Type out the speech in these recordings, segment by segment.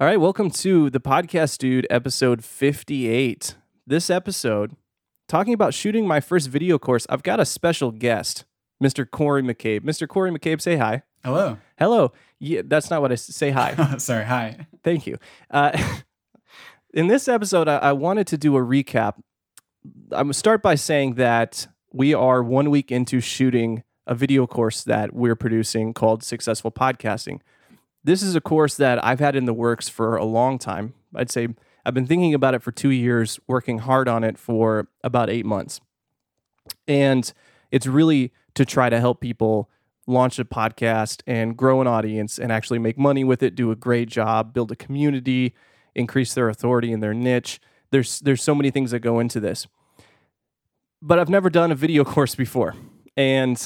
All right, welcome to the podcast, dude, episode 58. This episode, talking about shooting my first video course, I've got a special guest, Mr. Cory McCabe. Mr. Cory McCabe, say hi. Hello. Hello. Yeah, that's not what I say hi. Sorry. Hi. Thank you. Uh, in this episode, I, I wanted to do a recap. I'm gonna start by saying that we are one week into shooting a video course that we're producing called Successful Podcasting. This is a course that I've had in the works for a long time. I'd say I've been thinking about it for two years, working hard on it for about eight months. And it's really to try to help people launch a podcast and grow an audience and actually make money with it, do a great job, build a community, increase their authority in their niche. There's there's so many things that go into this. But I've never done a video course before. And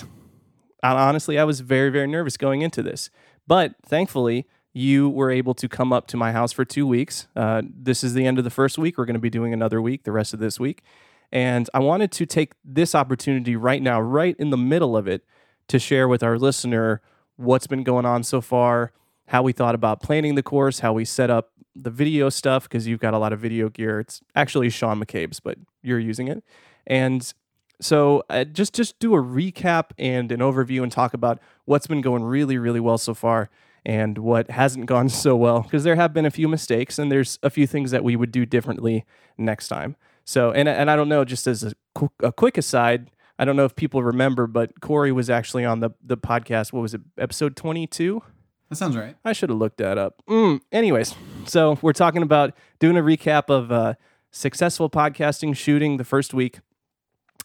uh, honestly, I was very very nervous going into this. But thankfully, you were able to come up to my house for 2 weeks. Uh, this is the end of the first week. We're going to be doing another week the rest of this week. And I wanted to take this opportunity right now, right in the middle of it, to share with our listener what's been going on so far, how we thought about planning the course, how we set up the video stuff, because you've got a lot of video gear. It's actually Sean McCabe's, but you're using it. And so uh, just just do a recap and an overview and talk about what's been going really, really well so far and what hasn't gone so well, because there have been a few mistakes and there's a few things that we would do differently next time. So, and, and I don't know, just as a, qu- a quick aside, I don't know if people remember, but Cory was actually on the the podcast. What was it, episode twenty two? That sounds right. I should have looked that up. Mm, anyways, so we're talking about doing a recap of uh, successful podcasting shooting the first week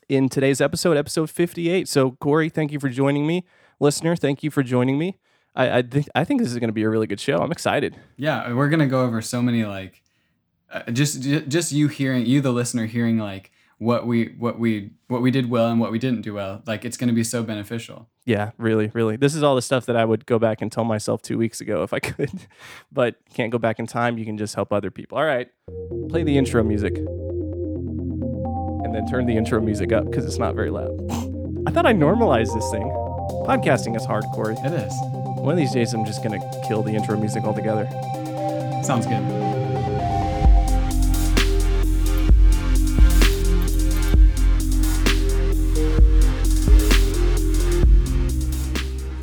in today's episode, episode fifty eight. So Cory, thank you for joining me, listener. Thank you for joining me. I I think I think this is going to be a really good show. I'm excited. Yeah, we're gonna go over so many like, uh, just ju- just you hearing you the listener hearing like what we what we what we did well and what we didn't do well. Like it's gonna be so beneficial. Yeah, really, really. This is all the stuff that I would go back and tell myself two weeks ago if I could, but can't go back in time. You can just help other people. All right, play the intro music, and then turn the intro music up because it's not very loud. I thought I normalized this thing. Podcasting is hard, Cory. It is. One of these days, I'm just gonna kill the intro music altogether. Sounds good.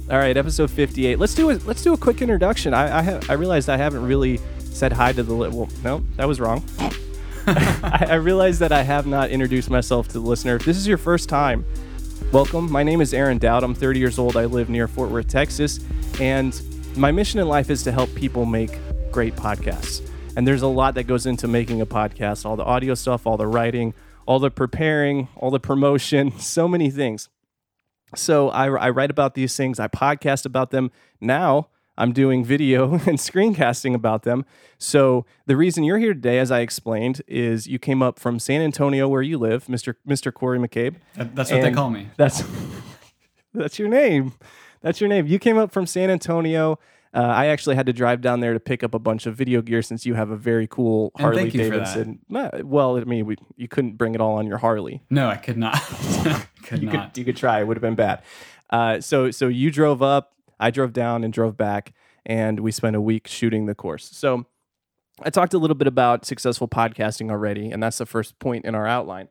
All right, episode 58. Let's do a let's do a quick introduction. I I, ha- I realized I haven't really said hi to the li- well. No, that was wrong. I, I realized that I have not introduced myself to the listener. If this is your first time, welcome. My name is Aaron Dowd. I'm 30 years old. I live near Fort Worth, Texas, and my mission in life is to help people make great podcasts. And there's a lot that goes into making a podcast. All the audio stuff, all the writing, all the preparing, all the promotion, so many things. So I, I write about these things, I podcast about them. Now I'm doing video and screencasting about them. So the reason you're here today, as I explained, is you came up from San Antonio, where you live, Mr. Mr. Cory McCabe. That, that's what they call me. That's that's your name. That's your name. You came up from San Antonio. Uh, I actually had to drive down there to pick up a bunch of video gear since you have a very cool And Harley thank you for that. Davidson. Uh, Well, I mean, we, you couldn't bring it all on your Harley No, I could not. could you not. could you could try. It would have been bad. Uh, so so you drove up, I drove down, and drove back, and we spent a week shooting the course. So I talked a little bit about successful podcasting already, and that's the first point in our outline.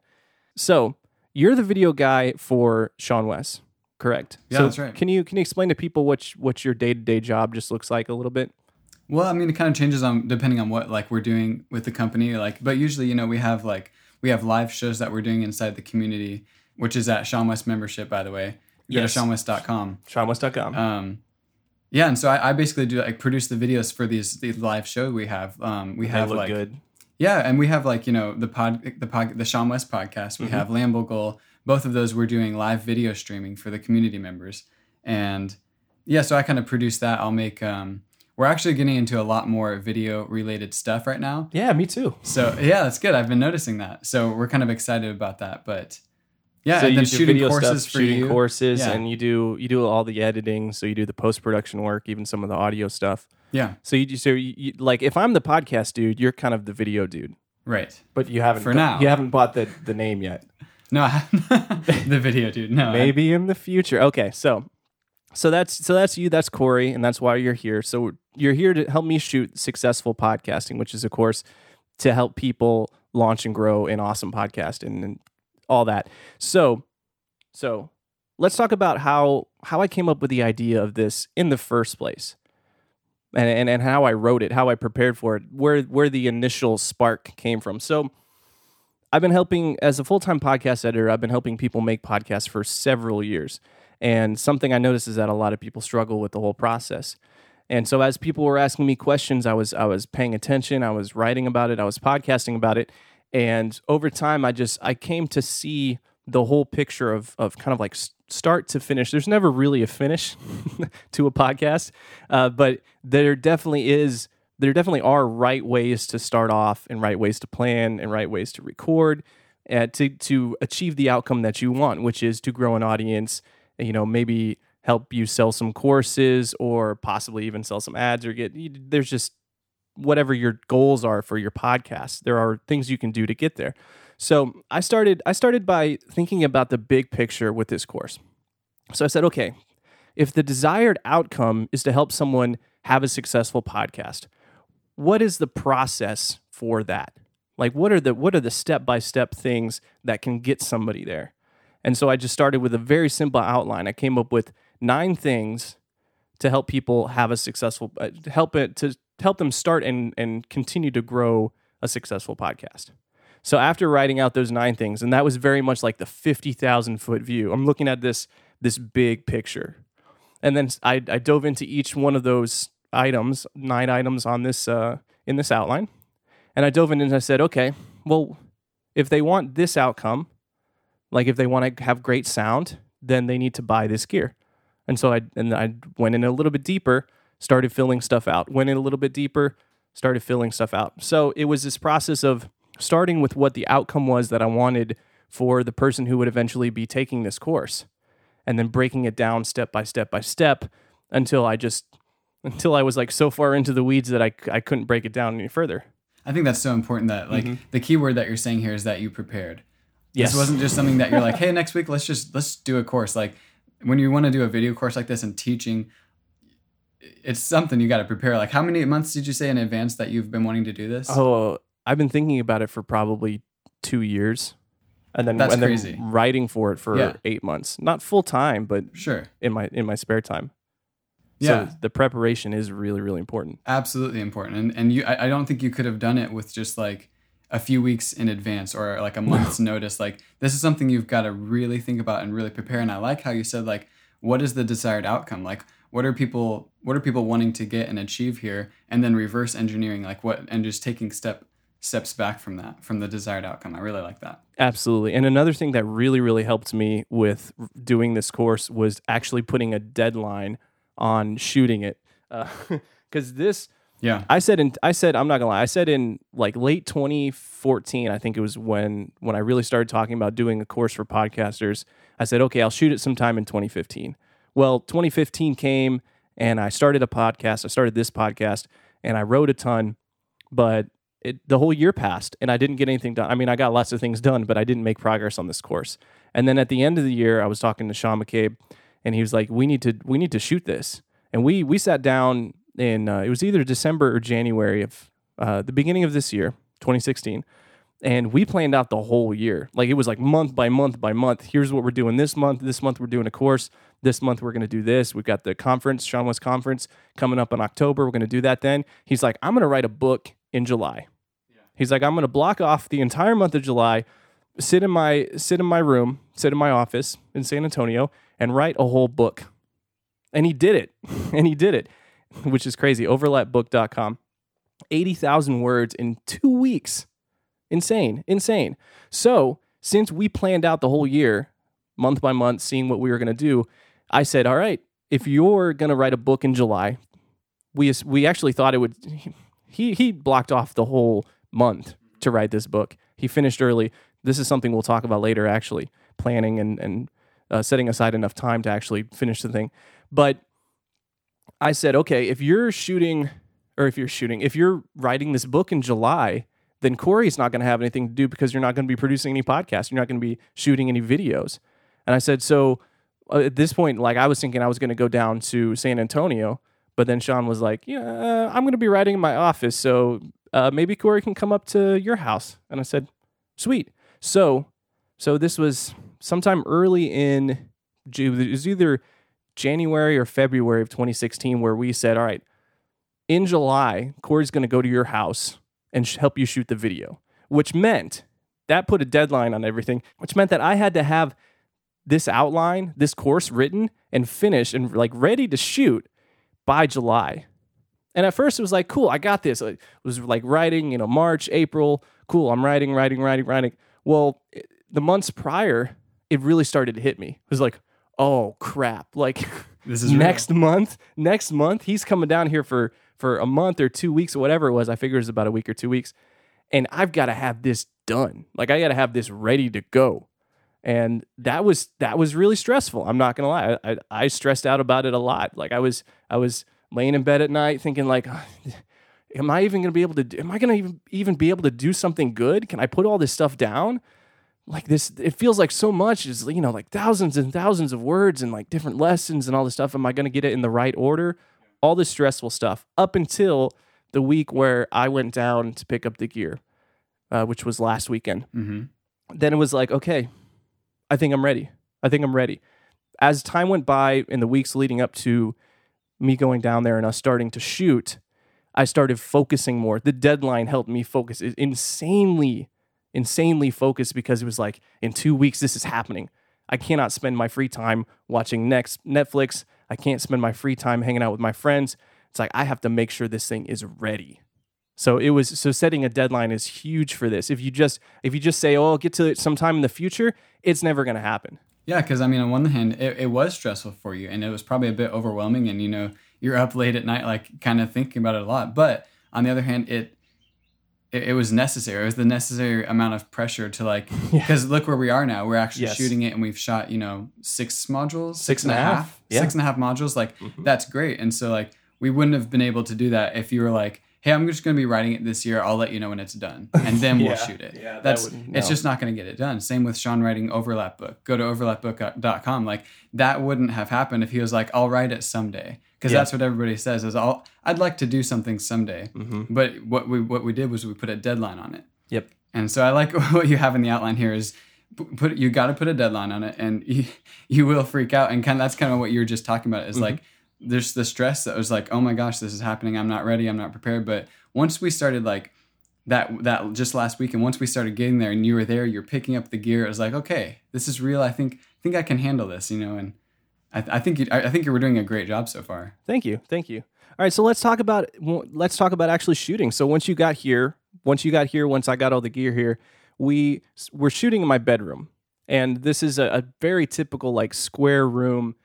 So you're the video guy for seanwes, correct? Yeah, So that's right. Can you can you explain to people what what your day to day job just looks like a little bit? Well, I mean, it kind of changes on depending on what like we're doing with the company. Like, but usually, you know, we have like we have live shows that we're doing inside the community, which is at seanwes membership, by the way. Go Yes. to seanwes.com. seanwes.com. Um, yeah, and so I, I basically do like produce the videos for these these live shows we have. Um, we they have look like good. yeah, and we have like you know the pod the pod the seanwes podcast. We have Lambo Goal. Both of those we're doing live video streaming for the community members, and yeah, so I kind of produce that. I'll make. Um, we're actually getting into a lot more video related stuff right now. Yeah, me too. So yeah, that's good. I've been noticing that. So we're kind of excited about that. But yeah, so and you do shooting video courses stuff, for shooting you. courses, Yeah. and you do you do all the editing. So you do the post production work, even some of the audio stuff. Yeah, So you so you, you, like if I'm the podcast dude, you're kind of the video dude, right. but you haven't For now. you haven't bought the the name yet. No, I haven't. the video, dude. No, I- Maybe in the future. Okay, so so that's so that's you. That's Cory, and that's why you're here. So you're here to help me shoot successful podcasting, which is of course to help people launch and grow an awesome podcast and, and all that. So, so let's talk about how how I came up with the idea of this in the first place. And, and, and how I wrote it, how I prepared for it, where where the initial spark came from. So I've been helping as a full-time podcast editor, I've been helping people make podcasts for several years. And something I noticed is that a lot of people struggle with the whole process. And so as people were asking me questions, I was I was paying attention, I was writing about it, I was podcasting about it, and over time I just I came to see the whole picture of of kind of like start to finish. There's never really a finish to a podcast, uh, but there definitely is. There definitely are right ways to start off, and right ways to plan, and right ways to record, uh, to to achieve the outcome that you want, which is to grow an audience. You know, maybe help you sell some courses or possibly even sell some ads or get there's just whatever your goals are for your podcast there are things you can do to get there. So i started i started by thinking about the big picture with this course. So i said okay if the desired outcome is to help someone have a successful podcast what is the process for that? Like what are the what are the step by step things that can get somebody there? And so i just started with a very simple outline. I came up with nine things to help people have a successful uh, help it to help them start and and continue to grow a successful podcast. So after writing out those nine things, and that was very much like the fifty thousand foot view. I'm looking at this this big picture, and then I, I dove into each one of those items, nine items on this uh, in this outline, and I dove in and I said, okay, well, if they want this outcome, like if they want to have great sound, then they need to buy this gear. And so I and I went in a little bit deeper, started filling stuff out. Went in a little bit deeper, started filling stuff out. So it was this process of starting with what the outcome was that I wanted for the person who would eventually be taking this course and then breaking it down step by step by step until I just until I was like so far into the weeds that I I couldn't break it down any further. I think that's so important that like mm-hmm. the key word that you're saying here is that you prepared. Yes. This wasn't just something that you're like, hey, next week let's just let's do a course. Like when you want to do a video course like this and teaching, it's something you got to prepare. Like, how many months did you say in advance that you've been wanting to do this? Oh, I've been thinking about it for probably two years, and then That's and crazy. then writing for it for Yeah. eight months. Not full time, but Sure. in my in my spare time. Yeah. So the preparation is really really important. Absolutely important. And and you I, I don't think you could have done it with just like a few weeks in advance or like a month's notice. Like this is something you've got to really think about and really prepare. And I like how you said like what is the desired outcome? Like what are people what are people wanting to get and achieve here? And then reverse engineering like what and just taking step steps back from that from the desired outcome. I really like that. Absolutely. And another thing that really, really helped me with doing this course was actually putting a deadline on shooting it. Uh, because this, Yeah. I said in, I said, I'm not gonna lie, I said in like late 2014, I think it was when when I really started talking about doing a course for podcasters. I said, okay, I'll shoot it sometime in 2015. Well, 2015 came and I started a podcast. I started this podcast and I wrote a ton, but it, the whole year passed and I didn't get anything done. I mean, I got lots of things done, but I didn't make progress on this course. And then at the end of the year, I was talking to Sean McCabe, and he was like, "We need to we need to shoot this." And we we sat down in uh, it was either December or January of uh, the beginning of this year, 2016, and we planned out the whole year. Like it was like month by month by month. Here's what we're doing this month. This month we're doing a course. This month we're going to do this. We've got the conference, seanwes conference, coming up in October. We're going to do that then. He's like, I'm going to write a book in July. He's like, I'm going to block off the entire month of July, sit in my sit in my room, sit in my office in San Antonio, and write a whole book. And he did it. and he did it, which is crazy. Overlapbook.com. 80,000 words in two weeks. Insane. Insane. So, since we planned out the whole year, month by month, seeing what we were going to do, I said, all right, if you're going to write a book in July, we, we actually thought it would. He, he blocked off the whole month to write this book. He finished early. This is something we'll talk about later, actually, planning and, and uh, setting aside enough time to actually finish the thing. But I said, okay, if you're shooting, or if you're shooting, if you're writing this book in July, then Cory's not going to have anything to do because you're not going to be producing any podcasts. You're not going to be shooting any videos. And I said, so uh, at this point, like I was thinking I was going to go down to San Antonio, But then Sean was like, "Yeah, I'm going to be writing in my office, so uh, maybe Cory can come up to your house." And I said, "Sweet." So, so this was sometime early in June. It was either January or February of 2016 where we said, "All right, in July, Cory's going to go to your house and sh- help you shoot the video," which meant that put a deadline on everything, which meant that I had to have this outline, this course written and finished and like ready to shoot by July. And at first it was like, cool, I got this. It was like writing, you know, March, April, cool, I'm writing, writing, writing, writing. Well, it, the months prior, it really started to hit me. It was like, oh crap. Like This is next month, next month, he's coming down here for for a month or two weeks or whatever it was. I figure it was about a week or two weeks. And I've got to have this done. Like I got to have this ready to go. And that was that was really stressful. I'm not gonna lie. I, I, I stressed out about it a lot. Like I was I was laying in bed at night thinking like, am I even gonna be able to? Do, am I gonna even even be able to do something good? Can I put all this stuff down? Like this, it feels like so much is you know like thousands and thousands of words and like different lessons and all this stuff. Am I gonna get it in the right order? All this stressful stuff up until the week where I went down to pick up the gear, uh, which was last weekend. hmm Then it was like, okay, I think I'm ready. I think I'm ready. As time went by in the weeks leading up to me going down there and us starting to shoot, I started focusing more. The deadline helped me focus It- insanely, insanely focused because it was like, in two weeks, this is happening. I cannot spend my free time watching next Netflix. I can't spend my free time hanging out with my friends. It's like I have to make sure this thing is ready. So it was so setting a deadline is huge for this. If you just if you just say, "Oh, I'll get to it sometime in the future," it's never going to happen. Yeah, because I mean, on one hand, it, it was stressful for you, and it was probably a bit overwhelming, and you know, you're up late at night, like kind of thinking about it a lot. But on the other hand, it it, it was necessary. It was the necessary amount of pressure to like, because look where we are now. We're actually Yes. shooting it, and we've shot you know six modules, Six and a half. Yeah. six and a half modules. Like Mhm. that's great, and so like we wouldn't have been able to do that if you were like. Hey, I'm just going to be writing it this year. I'll let you know when it's done, and then we'll shoot it. Yeah, that That's would- it's just not going to get it done. Same with Sean writing overlap book. Go to overlapbook.com. Like that wouldn't have happened if he was like, "I'll write it someday," because Yeah. that's what everybody says is, "I'll I'd like to do something someday." Mm-hmm. But what we what we did was we put a deadline on it. Yep. And so I like what you have in the outline here is put you got to put a deadline on it, and you, you will freak out. And kind of that's kind of what you were just talking about. Is like there's the stress that was like, oh my gosh, this is happening. I'm not ready. I'm not prepared. But once we started like that that just last week, and once we started getting there, and you were there, you're picking up the gear. It was like, okay, this is real. I think I think I can handle this. You know, and I, I think you, I, think you were doing a great job so far. Thank you, thank you. All right, so let's talk about let's talk about actually shooting. So once you got here, once you got here, once I got all the gear here, we we're shooting in my bedroom, and this is a, a very typical like square room.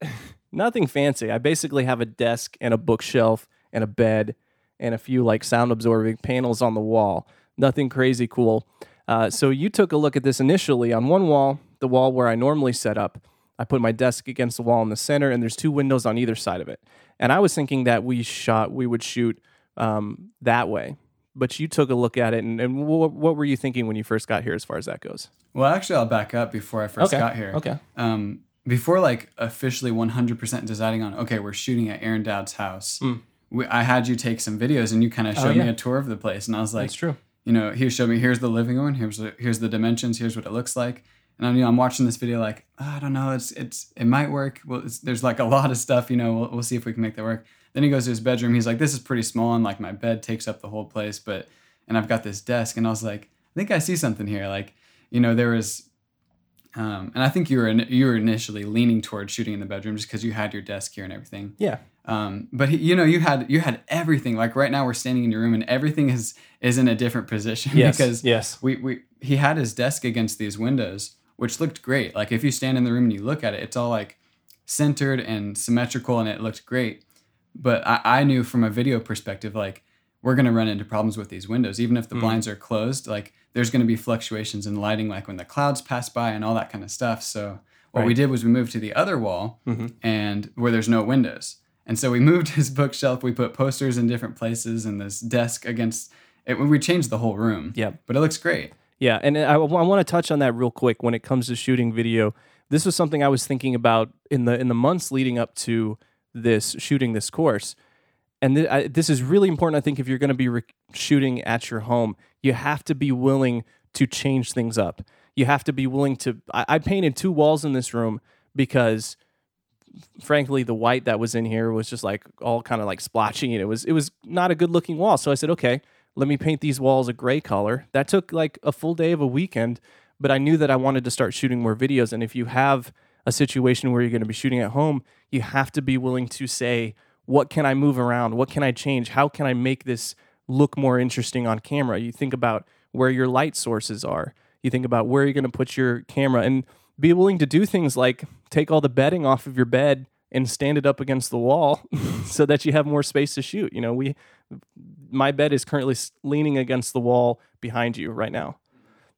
Nothing fancy. I basically have a desk and a bookshelf and a bed and a few like sound absorbing panels on the wall. Nothing crazy cool. Uh, so you took a look at this initially on one wall, the wall where I normally set up. I put my desk against the wall in the center, and there's two windows on either side of it. And I was thinking that we shot, we would shoot um, that way. But you took a look at it, and, and what, what were you thinking when you first got here, as far as that goes? Well, actually, I'll back up before I first got here. Okay. um, before like officially 100% deciding on okay we're shooting at aaron dowd's house Mm. we, i had you take some videos and you kind of Oh, showed yeah. me a tour of the place. And i was like That's true. you know he showed me here's the living room here's the, here's the dimensions here's what it looks like. And I'm, you know, I'm watching this video like "Oh, i don't know it's it's it might work. Well it's, there's like a lot of stuff you know we'll, we'll see if we can make that work. Then he goes to his bedroom. He's like this is pretty small and like my bed takes up the whole place but and i've got this desk. And i was like i think i see something here. Like you know there was um, and I think you were in, you were initially leaning towards shooting in the bedroom just because you had your desk here and everything. Yeah. Um, but he, you know, you had you had everything. Like right now, we're standing in your room, and everything is is in a different position Yes. because yes. we we he had his desk against these windows, which looked great. Like if you stand in the room and you look at it, it's all like centered and symmetrical, and it looked great. But I, I knew from a video perspective, like we're gonna run into problems with these windows, even if the Mm. blinds are closed. Like there's gonna be fluctuations in lighting, like when the clouds pass by and all that kind of stuff. So what we did was we moved to the other wall, Mhm. and where there's no windows. And so we moved his bookshelf. We put posters in different places, and this desk against. It, we changed the whole room. yeah But it looks great. Yeah, and I, I want to touch on that real quick when it comes to shooting video. This was something I was thinking about in the in the months leading up to this shooting this course. And th- I, this is really important. I think if you're going to be re- shooting at your home, you have to be willing to change things up. You have to be willing to. I, I painted two walls in this room because frankly the white that was in here was just like all kind of like splotchy and it was it was not a good looking wall so i said okay let me paint these walls a gray color that took like a full day of a weekend but i knew that i wanted to start shooting more videos and if you have a situation where you're going to be shooting at home you have to be willing to say what can i move around what can i change how can i make this look more interesting on camera you think about where your light sources are you think about where you're going to put your camera and be willing to do things like take all the bedding off of your bed and stand it up against the wall so that you have more space to shoot. You know, we my bed is currently leaning against the wall behind you right now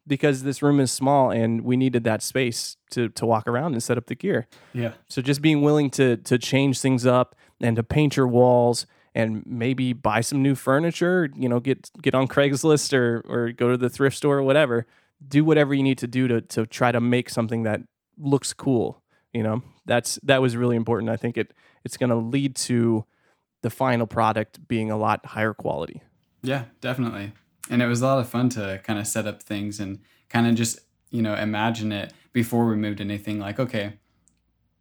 because this room is small and we needed that space to to walk around and set up the gear. Yeah. So just being willing to to change things up and to paint your walls and maybe buy some new furniture, you know, get get on Craigslist or or go to the thrift store or whatever. Do whatever you need to do to to try to make something that looks cool you know? That's that was really important. I think it it's going to lead to the final product being a lot higher quality. Yeah definitely. And it was a lot of fun to kind of set up things and kind of just you know imagine it before we moved anything. Like okay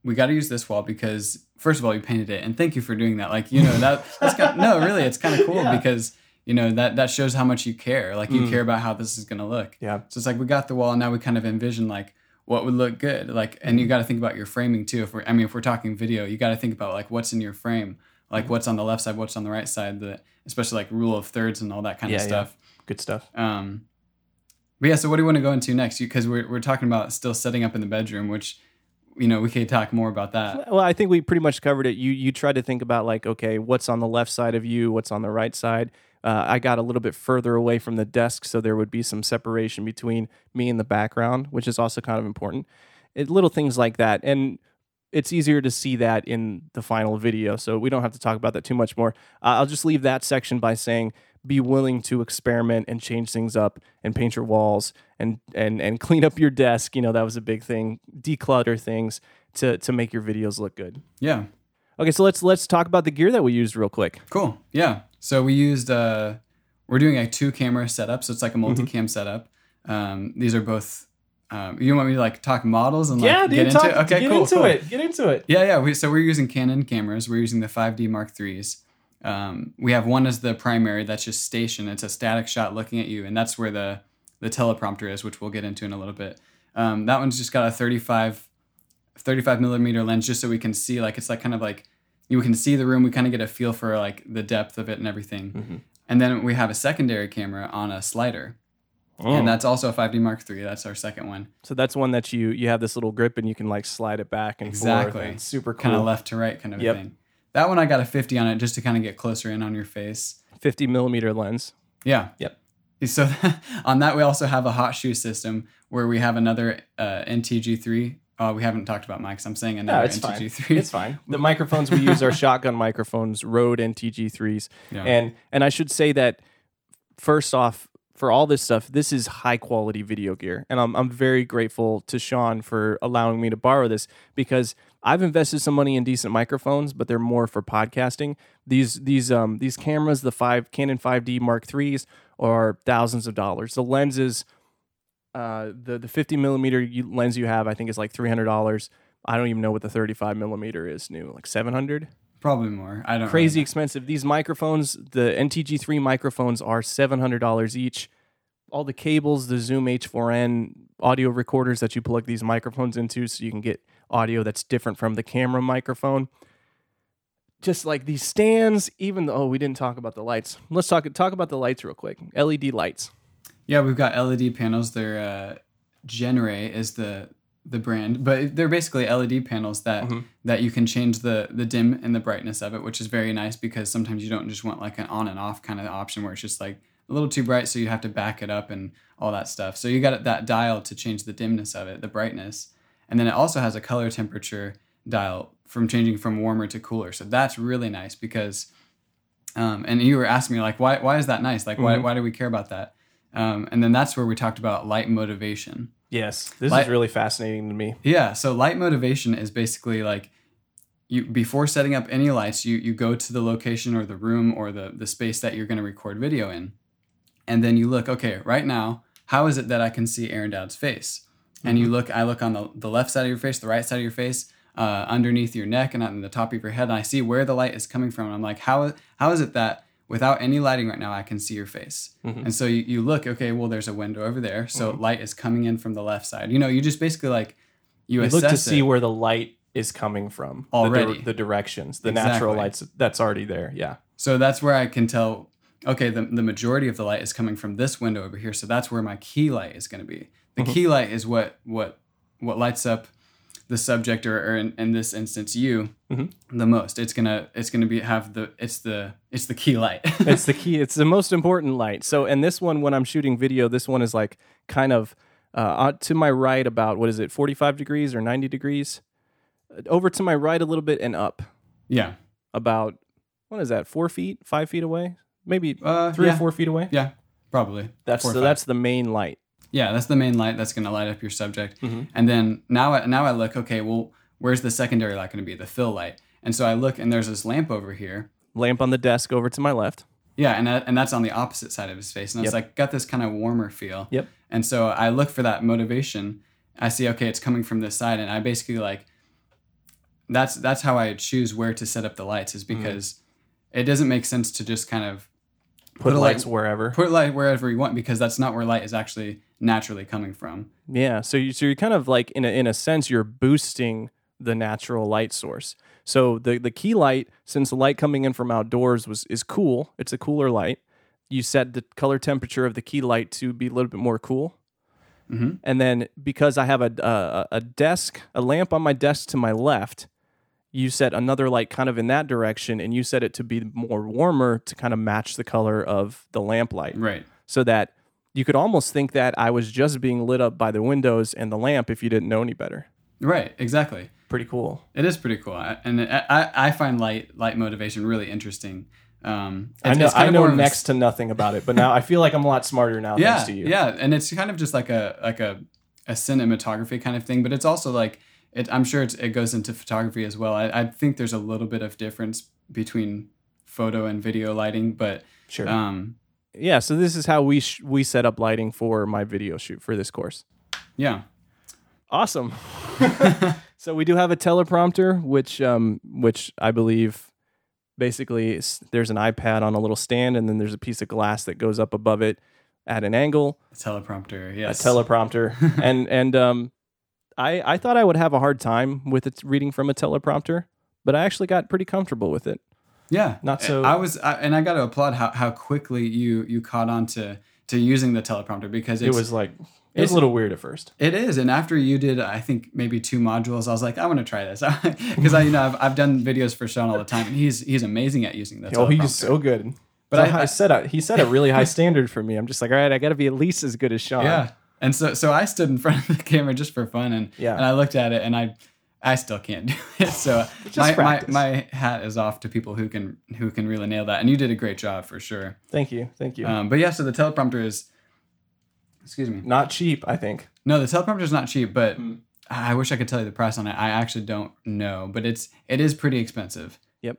we got to use this wall because first of all you painted it and thank you for doing that like you know that that's kind of, no really it's kind of cool yeah. because you know that that shows how much you care like you mm. care about how this is going to look yeah so it's like we got the wall and now we kind of envision like what would look good like and you mm-hmm. got to think about your framing too if we're i mean if we're talking video you got to think about like what's in your frame like mm-hmm. what's on the left side what's on the right side the especially like rule of thirds and all that kind yeah, of stuff yeah. good stuff um but yeah so what do you want to go into next because we're, we're talking about still setting up in the bedroom which you know we could talk more about that well i think we pretty much covered it you you try to think about like okay what's on the left side of you what's on the right side uh, I got a little bit further away from the desk, so there would be some separation between me and the background, which is also kind of important. It, little things like that, and it's easier to see that in the final video, so we don't have to talk about that too much more. Uh, I'll just leave that section by saying be willing to experiment and change things up and paint your walls and and and clean up your desk. You know that was a big thing. Declutter things to to make your videos look good. Yeah. Okay, so let's let's talk about the gear that we used real quick. Cool. Yeah. So we used uh, we're doing a two camera setup, so it's like a multi cam mm-hmm. setup. Um, these are both. Um, you want me to like talk models and like yeah, get into talk, it? Okay, get cool. Into cool. it. Get into it. Yeah, yeah. We, so we're using Canon cameras. We're using the 5D Mark threes. Um, we have one as the primary that's just station. It's a static shot looking at you, and that's where the the teleprompter is, which we'll get into in a little bit. Um, that one's just got a 35, 35 millimeter lens, just so we can see like it's like kind of like you can see the room. We kind of get a feel for like the depth of it and everything. Mm-hmm. And then we have a secondary camera on a slider. Oh. And that's also a 5D Mark III. That's our second one. So that's one that you you have this little grip and you can like slide it back and exactly. forth. super cool. Kind of left to right kind of yep. thing. That one I got a 50 on it just to kind of get closer in on your face. 50 millimeter lens. Yeah. Yep. So on that we also have a hot shoe system where we have another uh, NTG3 Oh, we haven't talked about mics. I'm saying another no, it's NTG3. Fine. It's fine. The microphones we use are shotgun microphones, Rode NTG3s. Yeah. And and I should say that first off, for all this stuff, this is high quality video gear. And I'm I'm very grateful to Sean for allowing me to borrow this because I've invested some money in decent microphones, but they're more for podcasting. These these um these cameras, the five Canon 5D Mark IIIs, are thousands of dollars. The lenses uh, the the 50 millimeter lens you have, I think, is like three hundred dollars. I don't even know what the 35 millimeter is new, like 700. Probably more. I don't. Crazy really expensive. These microphones, the NTG3 microphones, are seven hundred dollars each. All the cables, the Zoom H4n audio recorders that you plug these microphones into, so you can get audio that's different from the camera microphone. Just like these stands, even though oh, we didn't talk about the lights. Let's talk talk about the lights real quick. LED lights. Yeah, we've got LED panels. They're uh, Genaray is the the brand, but they're basically LED panels that mm-hmm. that you can change the the dim and the brightness of it, which is very nice because sometimes you don't just want like an on and off kind of option where it's just like a little too bright, so you have to back it up and all that stuff. So you got that dial to change the dimness of it, the brightness, and then it also has a color temperature dial from changing from warmer to cooler. So that's really nice because, um, and you were asking me like, why why is that nice? Like, mm-hmm. why why do we care about that? Um, and then that's where we talked about light motivation. Yes, this light, is really fascinating to me. Yeah, so light motivation is basically like you before setting up any lights, you you go to the location or the room or the the space that you're going to record video in, and then you look. Okay, right now, how is it that I can see Aaron Dowd's face? And you mm-hmm. look. I look on the the left side of your face, the right side of your face, uh, underneath your neck, and on the top of your head. And I see where the light is coming from. And I'm like, how how is it that without any lighting right now, I can see your face. Mm-hmm. And so you, you look, okay, well, there's a window over there. So mm-hmm. light is coming in from the left side. You know, you just basically like, you, You look to see where the light is coming from the dir- Already. the, directions, the natural lights that's already there. Yeah. So that's where I can tell, okay, the, the majority of the light is coming from this window over here. So that's where my key light is going to be. The Mm-hmm. key light is what, what, what lights up the subject or, or in, in this instance, you Mhm. the most. It's going to, it's to be, have the, it's the, it's the key light. it's the key. It's the most important light. So, and this one, when I'm shooting video, this one is like kind of uh, uh, to my right about what is it, 45 degrees or 90 degrees? Uh, Over to my right a little bit and up yeah. about what is that? Four feet, five feet away, maybe Uh, three yeah. or four feet away. Yeah, probably. That's so that's the main light. Yeah, that's the main light that's going to light up your subject. Mhm. And then now, I, now I look. Okay, well, where's the secondary light going to be? The fill light. And so I look, and there's this lamp over here. Lamp on the desk over to my left. Yeah, and that, and that's on the opposite side of his face. And it's Yep. like got this kind of warmer feel. Yep. And so I look for that motivation. I see, okay, it's coming from this side, and I basically like. That's that's how I choose where to set up the lights Mm-hmm. is because it doesn't make sense to just kind of Put, a lights light- wherever. put light wherever you want because that's not where light is actually naturally coming from. Yeah, so you so you're kind of like in a in a sense you're boosting the natural light source. So the the key light, since the light coming in from outdoors was is cool, it's a cooler light. You set the color temperature of the key light to be a little bit more cool. Mhm. And then because I have a, a a desk, a lamp on my desk to my left, you set another light kind of in that direction, and you set it to be more warmer to kind of match the color of the lamp light Right. so that you could almost think that I was just being lit up by the windows and the lamp if you didn't know any better. Right. Exactly. Pretty cool. It is pretty cool, I- and I, I I find light light motivation really interesting. Um, I know it's kind I of know more of next to nothing about it, but now I feel like I'm a lot smarter now yeah, thanks to you. yeah, and it's kind of just like a like a a cinematography kind of thing, but it's also like it. I'm sure it's, it goes into photography as well. I, I think there's a little bit of difference between photo and video lighting, but Sure. um, yeah, so this is how we sh- we set up lighting for my video shoot for this course. yeah, Awesome. so we do have a teleprompter, which um, which I believe basically is, there's an iPad on a little stand, and then there's a piece of glass that goes up above it at an angle. a teleprompter. Yes, a teleprompter and and um i i thought i would have a hard time with it reading from a teleprompter but i actually got pretty comfortable with it Yeah, Not so- I was, I, and I got to applaud how, how quickly you you caught on to to using the teleprompter because it was like it was it's- a little weird at first. It is, and after you did, I think maybe two modules, I was like, I want to try this. Because I, you know, I've, I've done videos for Sean all the time, and he's he's amazing at using the oh he's so good. But I- I, set a, he set a really high standard for me. I'm just like all right i gotta be at least as good as sean. Yeah, and so so I stood in front of the camera just for fun, and Yeah. and I looked at it, and I I still can't do it. So my, my my hat is off to people who can who can really nail that, and you did a great job for sure. thank you thank you Um, but yeah, so the teleprompter is, excuse me, not cheap i think No, the teleprompter is not cheap, but Hmm. I wish I could tell you the price on it. I actually don't know, but it's it is pretty expensive. Yep.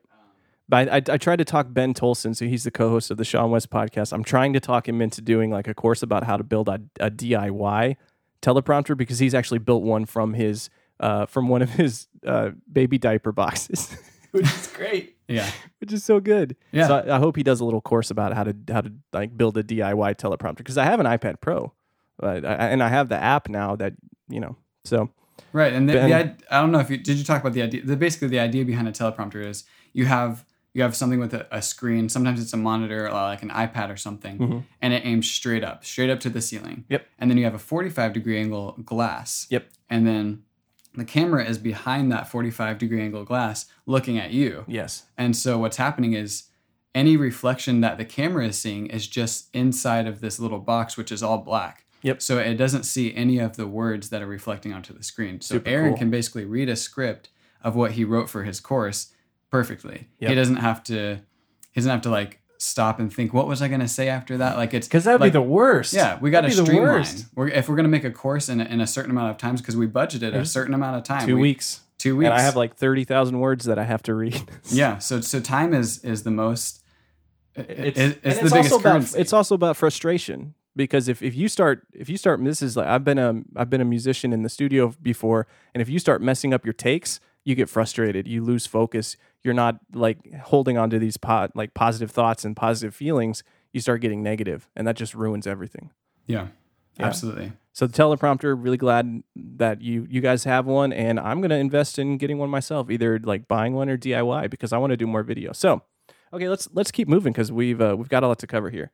But I, I tried to talk Ben Toalson, so he's the co-host of the seanwes podcast. I'm trying to talk him into doing like a course about how to build a, a DIY teleprompter because he's actually built one from his uh, from one of his uh, baby diaper boxes, which is great, Yeah, which is so good. Yeah. So I, I hope he does a little course about how to how to like build a DIY teleprompter because I have an iPad Pro, uh, I, and I have the app now that you know. So right. And the, Ben- the id- I don't know if you did you talk about the idea. The, basically, the idea behind a teleprompter is you have you have something with a, a screen. Sometimes it's a monitor, or like an iPad or something, and it aims straight up, straight up to the ceiling. Mm-hmm. Yep. And then you have a 45 degree angle glass. Yep. And then the camera is behind that 45 degree angle glass, looking at you. yes, And so what's happening is any reflection that the camera is seeing is just inside of this little box, which is all black. Yep. So it doesn't see any of the words that are reflecting onto the screen. So Super Aaron cool. can basically read a script of what he wrote for his course perfectly. Yep. He doesn't have to. He doesn't have to like stop and think. What was I going to say after that? Like it's because that'd like, be the worst. yeah, we got to That'd be the streamline. worst. We're, if we're going to make a course in a, in a certain amount of times, because we budgeted a certain amount of time, Two we- weeks. two weeks. and I have like thirty thousand words that I have to read. yeah. So so time is is the most. it's, It's, it's the it's biggest also about currency. it's also about frustration because if, if you start if you start this is like I've been a I've been a musician in the studio before and if you start messing up your takes you get frustrated you lose focus you're not like holding on to these po- like positive thoughts and positive feelings you start getting negative and that just ruins everything yeah, Yeah. absolutely. so the teleprompter really glad that you you guys have one and I'm going to invest in getting one myself either like buying one or DIY because I want to do more video so okay let's let's keep moving cuz we've uh, we've got a lot to cover here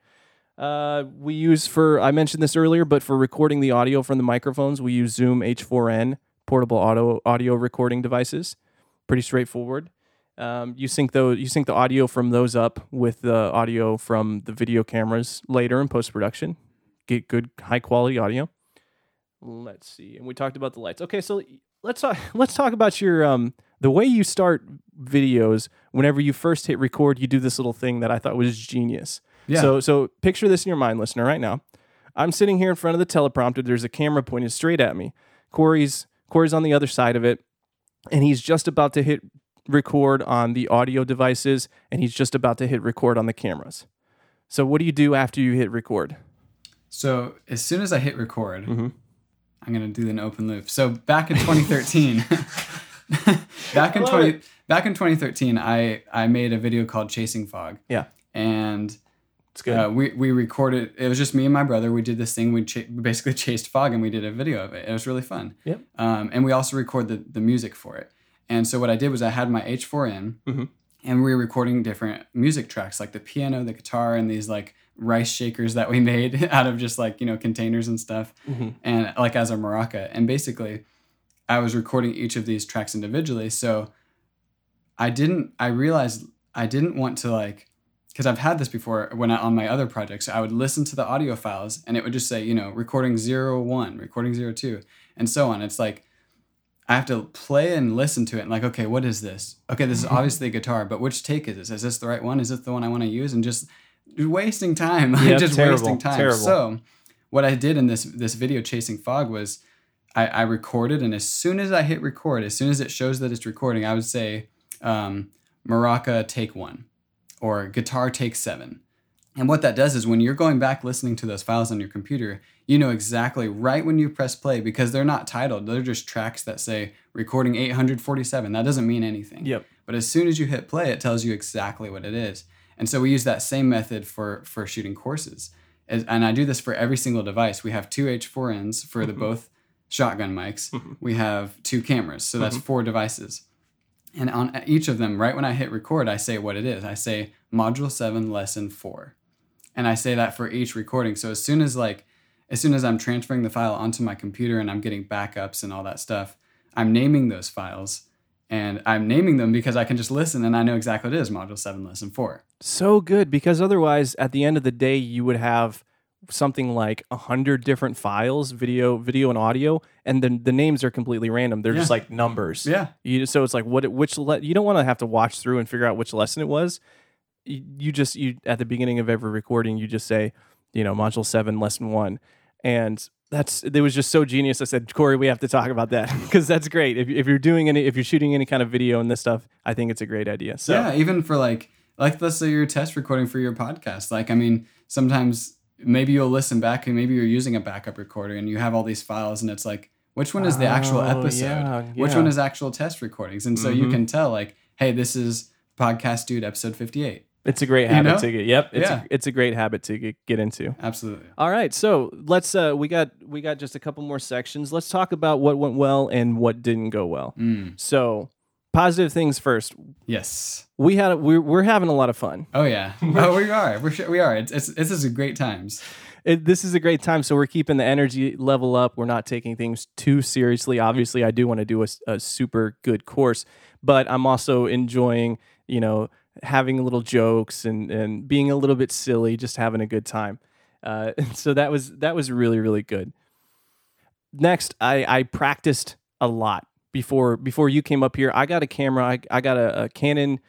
uh, we use for I mentioned this earlier, but for recording the audio from the microphones, we use Zoom H4n portable audio audio recording devices. Pretty straightforward. Um, you sync those you sync the audio from those up with the audio from the video cameras later in post production. Get good high quality audio. Let's see, and we talked about the lights. Okay, so let's talk. Let's talk about your um the way you start videos. Whenever you first hit record, you do this little thing that I thought was genius. Yeah. So so picture this in your mind, listener, right now. I'm sitting here in front of the teleprompter. There's a camera pointed straight at me. Cory's Cory's on the other side of it, and he's just about to hit record on the audio devices, and he's just about to hit record on the cameras. So what do you do after you hit record? So as soon as I hit record, Mhm. I'm gonna do an open loop. So back in 2013, back in 20 it. back in 2013, I I made a video called Chasing Fog, Yeah, and it's good. uh, we we recorded. It was just me and my brother. We did this thing. We, cha- we basically chased fog, and we did a video of it. It was really fun. Yep. Um, and we also record the the music for it. And so what I did was I had my H4n, Mhm. and we were recording different music tracks, like the piano, the guitar, and these like rice shakers that we made out of just like you know containers and stuff, Mhm. and like as a maraca. And basically, I was recording each of these tracks individually. So I didn't. I realized I didn't want to like because I've had this before when I on my other projects. I would listen to the audio files and it would just say you know recording zero one, recording zero two, and so on. It's like I have to play and listen to it and like, okay, what is this? Okay, this is obviously a guitar, but which take is this? Is this the right one? Is this the one I want to use? And just wasting time, like, Yep, just terrible, wasting time. terrible. So what I did in this this video chasing fog was I, I recorded and as soon as I hit record, as soon as it shows that it's recording, I would say um, maraca take one or guitar take seven. And what that does is when you're going back listening to those files on your computer, you know exactly right when you press play because they're not titled. They're just tracks that say recording 847. That doesn't mean anything. Yep. But as soon as you hit play, it tells you exactly what it is. And so we use that same method for for shooting courses. As- And I do this for every single device. We have two H4Ns for the mm-hmm. both shotgun mics. Mm-hmm. We have two cameras, so that's mm-hmm. four devices. And on each of them, right when I hit record, I say what it is. I say module 7 lesson 4. And I say that for each recording. So as soon as like as soon as I'm transferring the file onto my computer and I'm getting backups and all that stuff, I'm naming those files and I'm naming them because I can just listen and I know exactly what it is module 7 lesson 4. So good because otherwise, at the end of the day, you would have something like a hundred different files, video, video, and audio, and then the names are completely random. They're just like numbers. Yeah. You, so it's like what which le- you don't want to have to watch through and figure out which lesson it was. You, you just you at the beginning of every recording you just say, you know, module seven, lesson one, and that's it was just so genius. I said, Cory, we have to talk about that because that's great. If, if you're doing any, if you're shooting any kind of video and this stuff, I think it's a great idea. So yeah, even for like like let's say you're test recording for your podcast. Like I mean, sometimes maybe you'll listen back and maybe you're using a backup recorder and you have all these files and it's like which one is the actual Oh, episode? yeah, Which one is actual test recordings? And so you Mhm. can tell like, hey, this is podcast dude episode 58. It's a great You habit know? to get. Yep, it's Yeah. a, it's a great habit to get, get into. Absolutely. All right, so let's uh we got we got just a couple more sections. Let's talk about what went well and what didn't go well. Mm. So, positive things first. Yes. We had we're we're having a lot of fun. Oh yeah. oh, we are. We're sure we are. It's it's this is a great times. It, this is a great time, so we're keeping the energy level up. We're not taking things too seriously. Obviously, I do want to do a super good course, but I'm also enjoying, you know, having little jokes and and being a little bit silly, just having a good time. Uh, so that was that was really really good. Next, I I practiced a lot before before you came up here. I got a camera. I I got a, a Canon.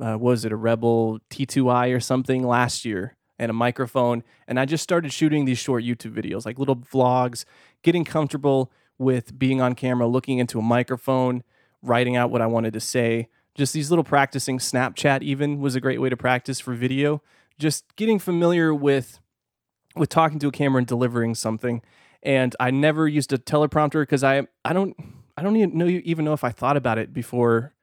Uh, was it a Rebel T2i or something last year? and a microphone and I just started shooting these short YouTube videos, like little vlogs, getting comfortable with being on camera, looking into a microphone, writing out what I wanted to say. Just these little practicing. Snapchat even was a great way to practice for video. Just getting familiar with with talking to a camera and delivering something. And I never used a teleprompter because I I don't I don't even know even know if I thought about it before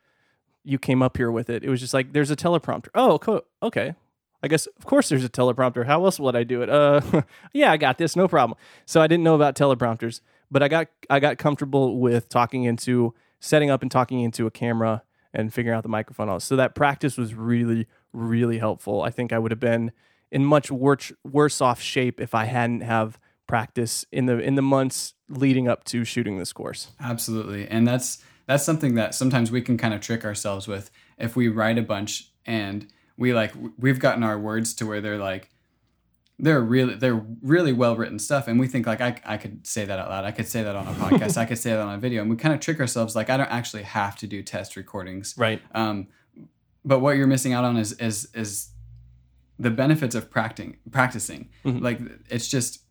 you came up here with it. It was just like there's a teleprompter. Oh, cool. okay. I guess of course there's a teleprompter. How else would I do it? Uh, yeah, I got this, no problem. So I didn't know about teleprompters, but I got I got comfortable with talking into setting up and talking into a camera and figuring out the microphone. So that practice was really really helpful. I think I would have been in much worse worse off shape if I hadn't have practice in the in the months leading up to shooting this course. Absolutely. And that's that's something that sometimes we can kind of trick ourselves with if we write a bunch and we like we've gotten our words to where they're like they're really they're really well written stuff and we think like I, I could say that out loud. I could say that on a podcast. I could say that on a video and we kind of trick ourselves like i don't actually have to do test recordings. Right. Um, but what you're missing out on is is is the benefits of practicing practicing. Mm-hmm. like it's just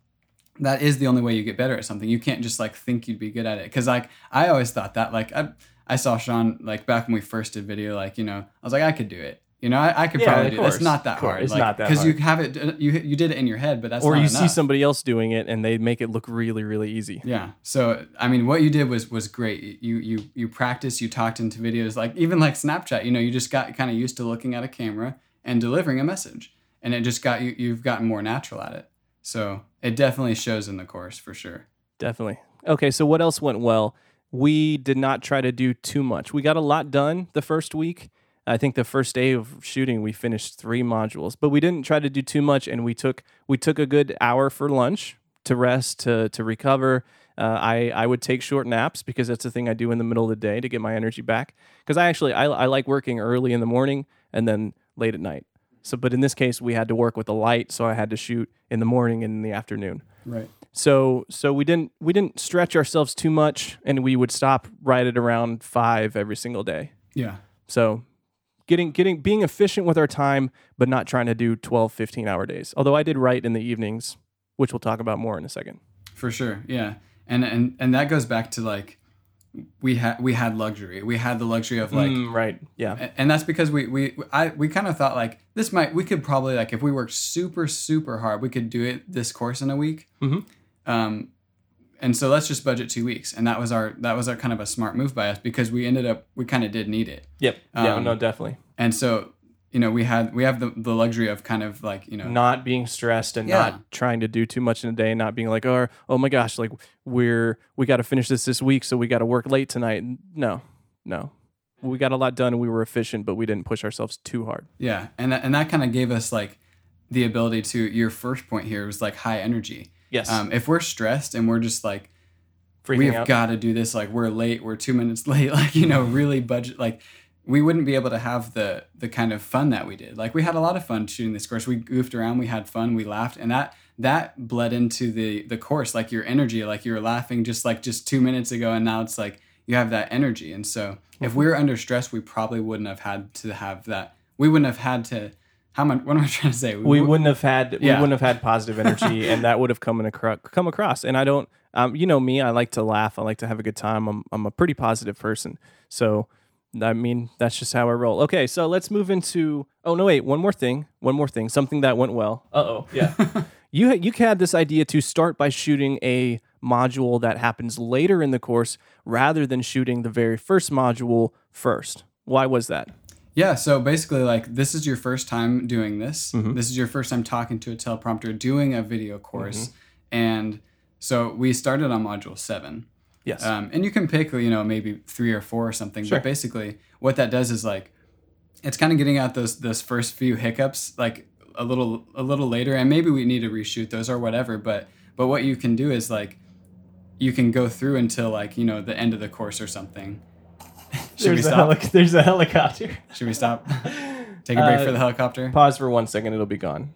that is the only way you get better at something. You can't just like think you'd be good at it. Because like i always thought that like I, I saw sean like back when we first did video like you know i was like i could do it you know, I, I could yeah, probably do. It. It's not that hard. It's like, not that because you have it. Uh, you you did it in your head, but that's or you enough. see somebody else doing it and they make it look really really easy. Yeah. So I mean, what you did was was great. You you you practiced. You talked into videos like even like Snapchat. You know, you just got kind of used to looking at a camera and delivering a message, and it just got you. You've gotten more natural at it. So it definitely shows in the course for sure. Definitely. Okay. So what else went well? We did not try to do too much. We got a lot done the first week I think the first day of shooting we finished three modules, but we didn't try to do too much, and we took we took a good hour for lunch to rest to to recover. Uh, I I would take short naps because that's the thing I do in the middle of the day to get my energy back. Because I actually I, I like working early in the morning and then late at night. So, but in this case, we had to work with the light, so I had to shoot in the morning and in the afternoon. Right. So so we didn't we didn't stretch ourselves too much, and we would stop right at around five every single day. Yeah. So getting getting being efficient with our time but not trying to do 12 15 hour days. Although i did write in the evenings which we'll talk about more in a second. For sure yeah. And and and that goes back to like we had we had luxury. We had the luxury of like mm, right yeah. and, and that's because we we i we kind of thought like this might we could probably like if we worked super super hard we could do it this course in a week. Mm-hmm. um and so let's just budget two weeks. And that was our that was our kind of a smart move by us because we ended up we kind of did need it. Yep. Yeah um, no definitely. and so you know we had we have the, the luxury of kind of like you know not being stressed and yeah. not trying to do too much in a day not being like oh oh my gosh like we're we got to finish this this week so we got to work late tonight. No no. We got a lot done and we were efficient but we didn't push ourselves too hard. Yeah. And that, and that kind of gave us like the ability to your first point here was like high energy Yes. Um, if we're stressed and we're just like, Freaking we've got to do this, like we're late, we're two minutes late, like you know, really budget, like we wouldn't be able to have the the kind of fun that we did. Like we had a lot of fun shooting this course. We goofed around, we had fun, we laughed, and that that bled into the the course. Like your energy, like you were laughing just like just two minutes ago, and now it's like you have that energy. And so if we were under stress, we probably wouldn't have had to have that. We wouldn't have had to how much? What am I trying to say? We, we wouldn't have had yeah. we wouldn't have had positive energy, and that would have come in across come across. And I don't, um, you know me, I like to laugh, I like to have a good time. I'm I'm a pretty positive person, so I mean that's just how I roll. Okay, so let's move into. Oh no, wait, one more thing, one more thing, something that went well. Uh oh, yeah. you you had this idea to start by shooting a module that happens later in the course rather than shooting the very first module first. Why was that? Yeah, so basically, like, this is your first time doing this. Mm-hmm. This is your first time talking to a teleprompter, doing a video course. Mm-hmm. And so we started on module seven. Yes. Um, and you can pick, you know, maybe three or four or something. Sure. But basically, what that does is like, it's kind of getting out those those first few hiccups, like a little a little later, and maybe we need to reshoot those or whatever. But but what you can do is like, you can go through until like you know the end of the course or something, should there's we stop? A there's a helicopter. Should we stop? Take a break uh, for the helicopter. Pause for one second. It'll be gone.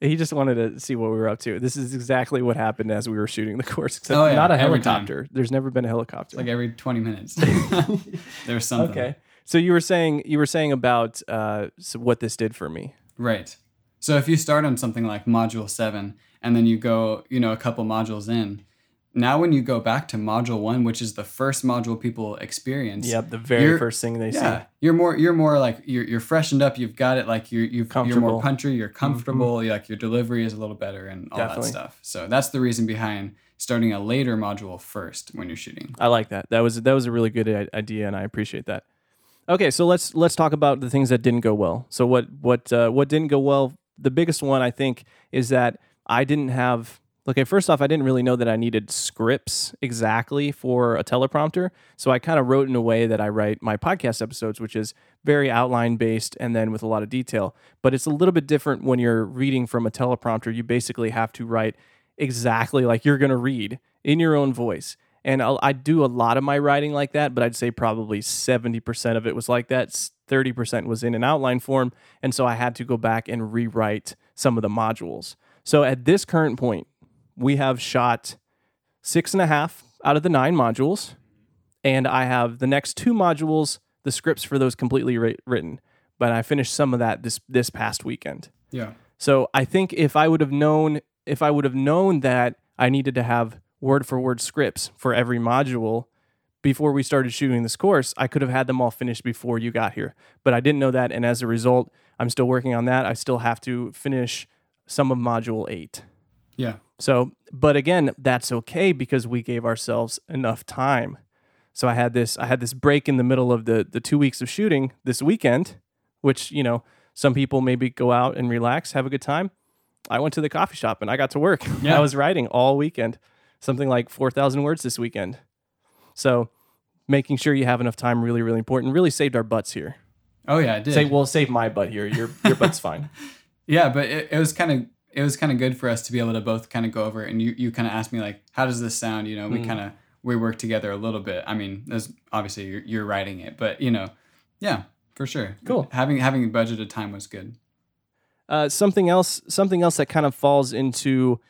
He just wanted to see what we were up to. This is exactly what happened as we were shooting the course. Except oh, yeah. not a helicopter. There's never been a helicopter. Like every 20 minutes. There's something. Okay. So you were saying you were saying about uh, so what this did for me. Right. So if you start on something like module seven and then you go, you know, a couple modules in, now when you go back to module one, which is the first module people experience, Yep, the very first thing they yeah, see. you're more you're more like you're you're freshened up. You've got it like you're you've, you're more punchy. You're comfortable. you like your delivery is a little better and all Definitely. that stuff. So that's the reason behind starting a later module first when you're shooting. I like that. That was that was a really good idea, and I appreciate that. Okay, so let's let's talk about the things that didn't go well. So what what uh, what didn't go well? The biggest one I think is that I didn't have. Okay, first off, I didn't really know that I needed scripts exactly for a teleprompter. So I kind of wrote in a way that I write my podcast episodes, which is very outline based and then with a lot of detail. But it's a little bit different when you're reading from a teleprompter. You basically have to write exactly like you're going to read in your own voice. And I'll, I do a lot of my writing like that, but I'd say probably 70% of it was like that. 30% was in an outline form. And so I had to go back and rewrite some of the modules. So at this current point, we have shot six and a half out of the nine modules. And I have the next two modules, the scripts for those completely wri- written. But I finished some of that this this past weekend. Yeah. So I think if I would have known if I would have known that I needed to have word for word scripts for every module before we started shooting this course, I could have had them all finished before you got here. But I didn't know that and as a result, I'm still working on that. I still have to finish some of module 8. Yeah. So, but again, that's okay because we gave ourselves enough time. So I had this I had this break in the middle of the the 2 weeks of shooting this weekend, which, you know, some people maybe go out and relax, have a good time. I went to the coffee shop and I got to work. Yeah. I was writing all weekend, something like 4,000 words this weekend. So, making sure you have enough time really really important. Really saved our butts here. Oh yeah, I did. Say well, save my butt here. Your your butt's fine. Yeah, but it, it was kind of it was kind of good for us to be able to both kind of go over it. And you you kind of asked me like, how does this sound? You know, we Mm. kind of we worked together a little bit. I mean, there's obviously you're, you're writing it, but you know, yeah, for sure. Cool. Having having budgeted time was good. Uh, something else, something else that kind of falls into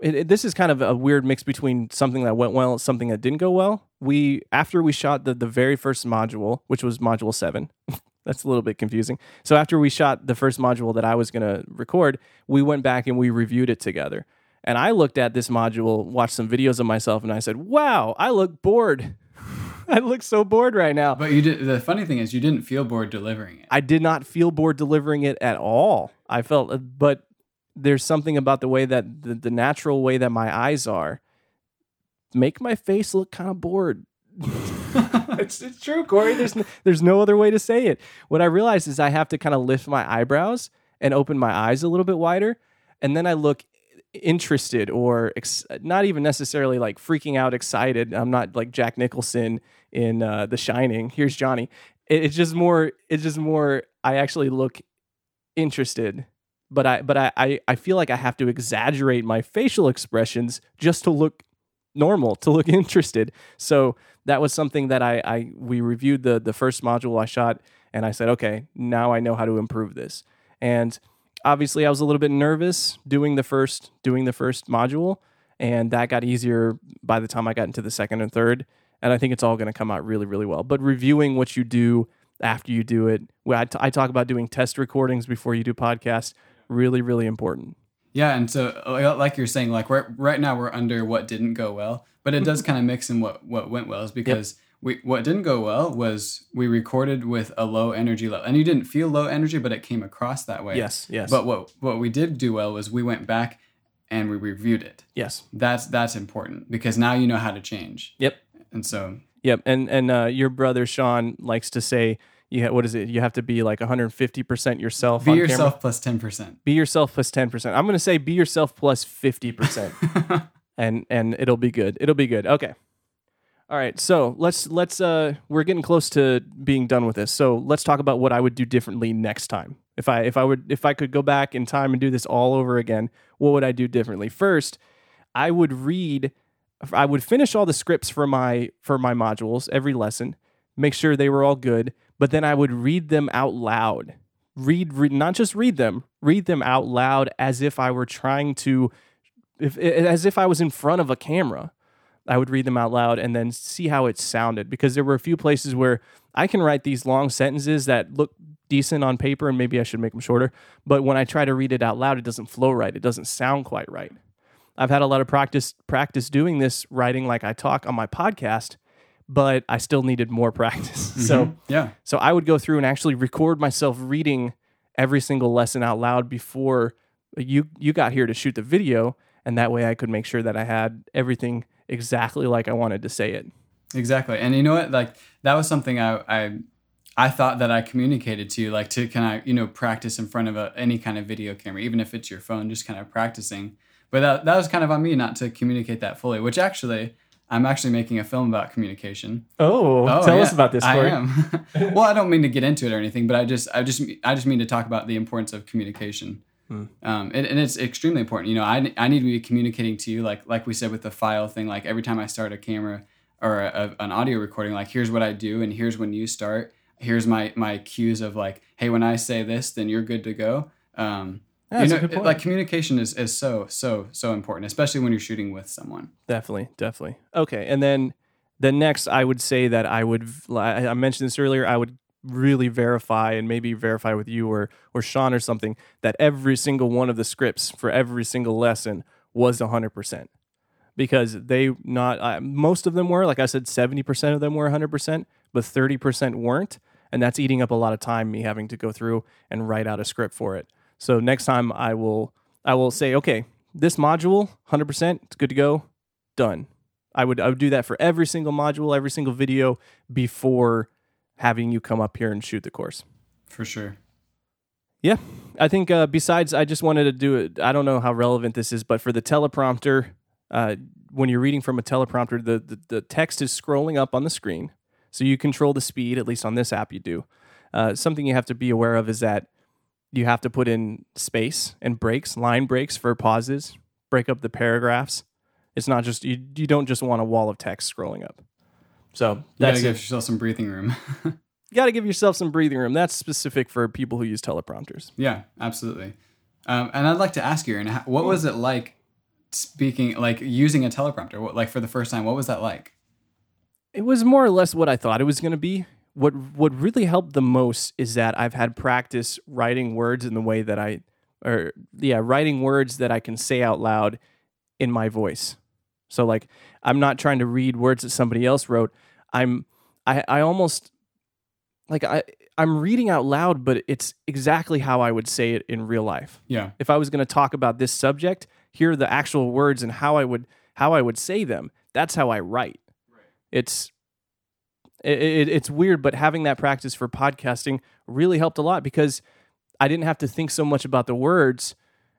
it, it- this is kind of a weird mix between something that went well and something that didn't go well. We after we shot the the very first module, which was module seven. That's a little bit confusing. So after we shot the first module that I was going to record, we went back and we reviewed it together. And I looked at this module, watched some videos of myself, and I said, "Wow, I look bored. I look so bored right now." But you did. The funny thing is, you didn't feel bored delivering it. I did not feel bored delivering it at all. I felt, uh, but there's something about the way that the, the natural way that my eyes are make my face look kind of bored. it's, it's true, Cory. There's no, there's no other way to say it. What I realized is I have to kind of lift my eyebrows and open my eyes a little bit wider, and then I look interested or ex- not even necessarily like freaking out excited. I'm not like Jack Nicholson in uh, The Shining. Here's Johnny. It, it's just more. It's just more. I actually look interested, but I but I, I I feel like I have to exaggerate my facial expressions just to look normal, to look interested. So that was something that I I we reviewed the the first module I shot, and I said, okay, now I know how to improve this. And obviously, I was a little bit nervous doing the first doing the first module, and that got easier by the time I got into the second and third. And I think it's all going to come out really, really well. But reviewing what you do after you do it, I, t- I talk about doing test recordings before you do podcasts. Really, really important. Yeah, and so uh, like you're saying, like right right now we're under what didn't go well, but it does kind of mix in what what went well is because we what didn't go well was we recorded with a low energy level, and you didn't feel low energy, but it came across that way. Yes, yes, But what what we did do well was we went back and we reviewed it. yes, That's that's important because now you know how to change. Yep. And so yep. And and uh, your brother Sean likes to say, you ha- what is it? You have to be like 150 percent yourself. be yourself plus ten percent. Be yourself plus 10 percent. I'm going to say be yourself plus 50 percent. and and it'll be good. It'll be good. Okay. All right. So let's let's uh we're getting close to being done with this. So let's talk about what I would do differently next time. If I if I would if I could go back in time and do this all over again, what would I do differently? First, I would read I would finish all the scripts for my for my modules every lesson, make sure they were all good, but then I would read them out loud. Read, read not just read them, read them out loud as if I were trying to if as if I was in front of a camera. I would read them out loud and then see how it sounded because there were a few places where I can write these long sentences that look decent on paper and maybe I should make them shorter, but when I try to read it out loud it doesn't flow right. It doesn't sound quite right. I've had a lot of practice practice doing this writing like I talk on my podcast, but I still needed more practice. So Mhm. yeah, so I would go through and actually record myself reading every single lesson out loud before you you got here to shoot the video, and that way I could make sure that I had everything exactly like I wanted to say it. exactly. And you know what? Like that was something I I I thought that I communicated to you, like to kind of you know practice in front of a, any kind of video camera, even if it's your phone, just kind of practicing. But that that was kind of on me not to communicate that fully. Which actually, I'm actually making a film about communication. Oh, Oh, tell yeah, us about this. I am. well, I don't mean to get into it or anything, but I just, I just, I just mean to talk about the importance of communication. Hmm. Um, and, and it's extremely important. You know, I, I need to be communicating to you, like, like we said with the file thing. Like every time I start a camera or a, an audio recording, like here's what I do, and here's when you start. Here's my my cues of like, hey, when I say this, then you're good to go. Um, Yeah, you that's know, a good it- point. like communication is is so so so important, especially when you're shooting with someone. Definitely, definitely. Okay, and then the next, I would say that I would. I I mentioned this earlier. I would really verify and maybe verify with you or or Sean or something that every single one of the scripts for every single lesson was hundred percent because they not uh, most of them were like I said seventy percent of them were hundred percent, but thirty percent weren't, and that's eating up a lot of time. Me having to go through and write out a script for it. So next time I will I will say okay, this module hundred percent, it's good to go done. I would I would do that for every single module, every single video before having you come up here and shoot the course. For sure. Yeah, I think uh, besides, I just wanted to do it. I don't know how relevant this is, but for the teleprompter, uh, when you're reading from a teleprompter, the, the the text is scrolling up on the screen, so you control the speed. At least on this app, you do. Uh, something you have to be aware of is that you have to put in space and breaks, line breaks for pauses, break up the paragraphs. It's not just you. You don't just want a wall of text scrolling up. So You that's gotta it. give yourself some breathing room. you got to give yourself some breathing room. That's specific for people who use teleprompters. Yeah, absolutely. Um, and I'd like to ask you, how- what was it like speaking, like using a teleprompter? What, like for the first time, what was that like? It was more or less what I thought it was going to be. What what really helped the most is that I've had practice writing words in the way that I or yeah, writing words that I can say out loud in my voice. So like I'm not trying to read words that somebody else wrote. I'm I I almost like I I'm reading out loud, but it's exactly how I would say it in real life. Yeah, if I was going to talk about this subject, here are the actual words and how I would how I would say them. That's how I write. It's it, it, it's weird, but having that practice for podcasting really helped a lot because I didn't have to think so much about the words.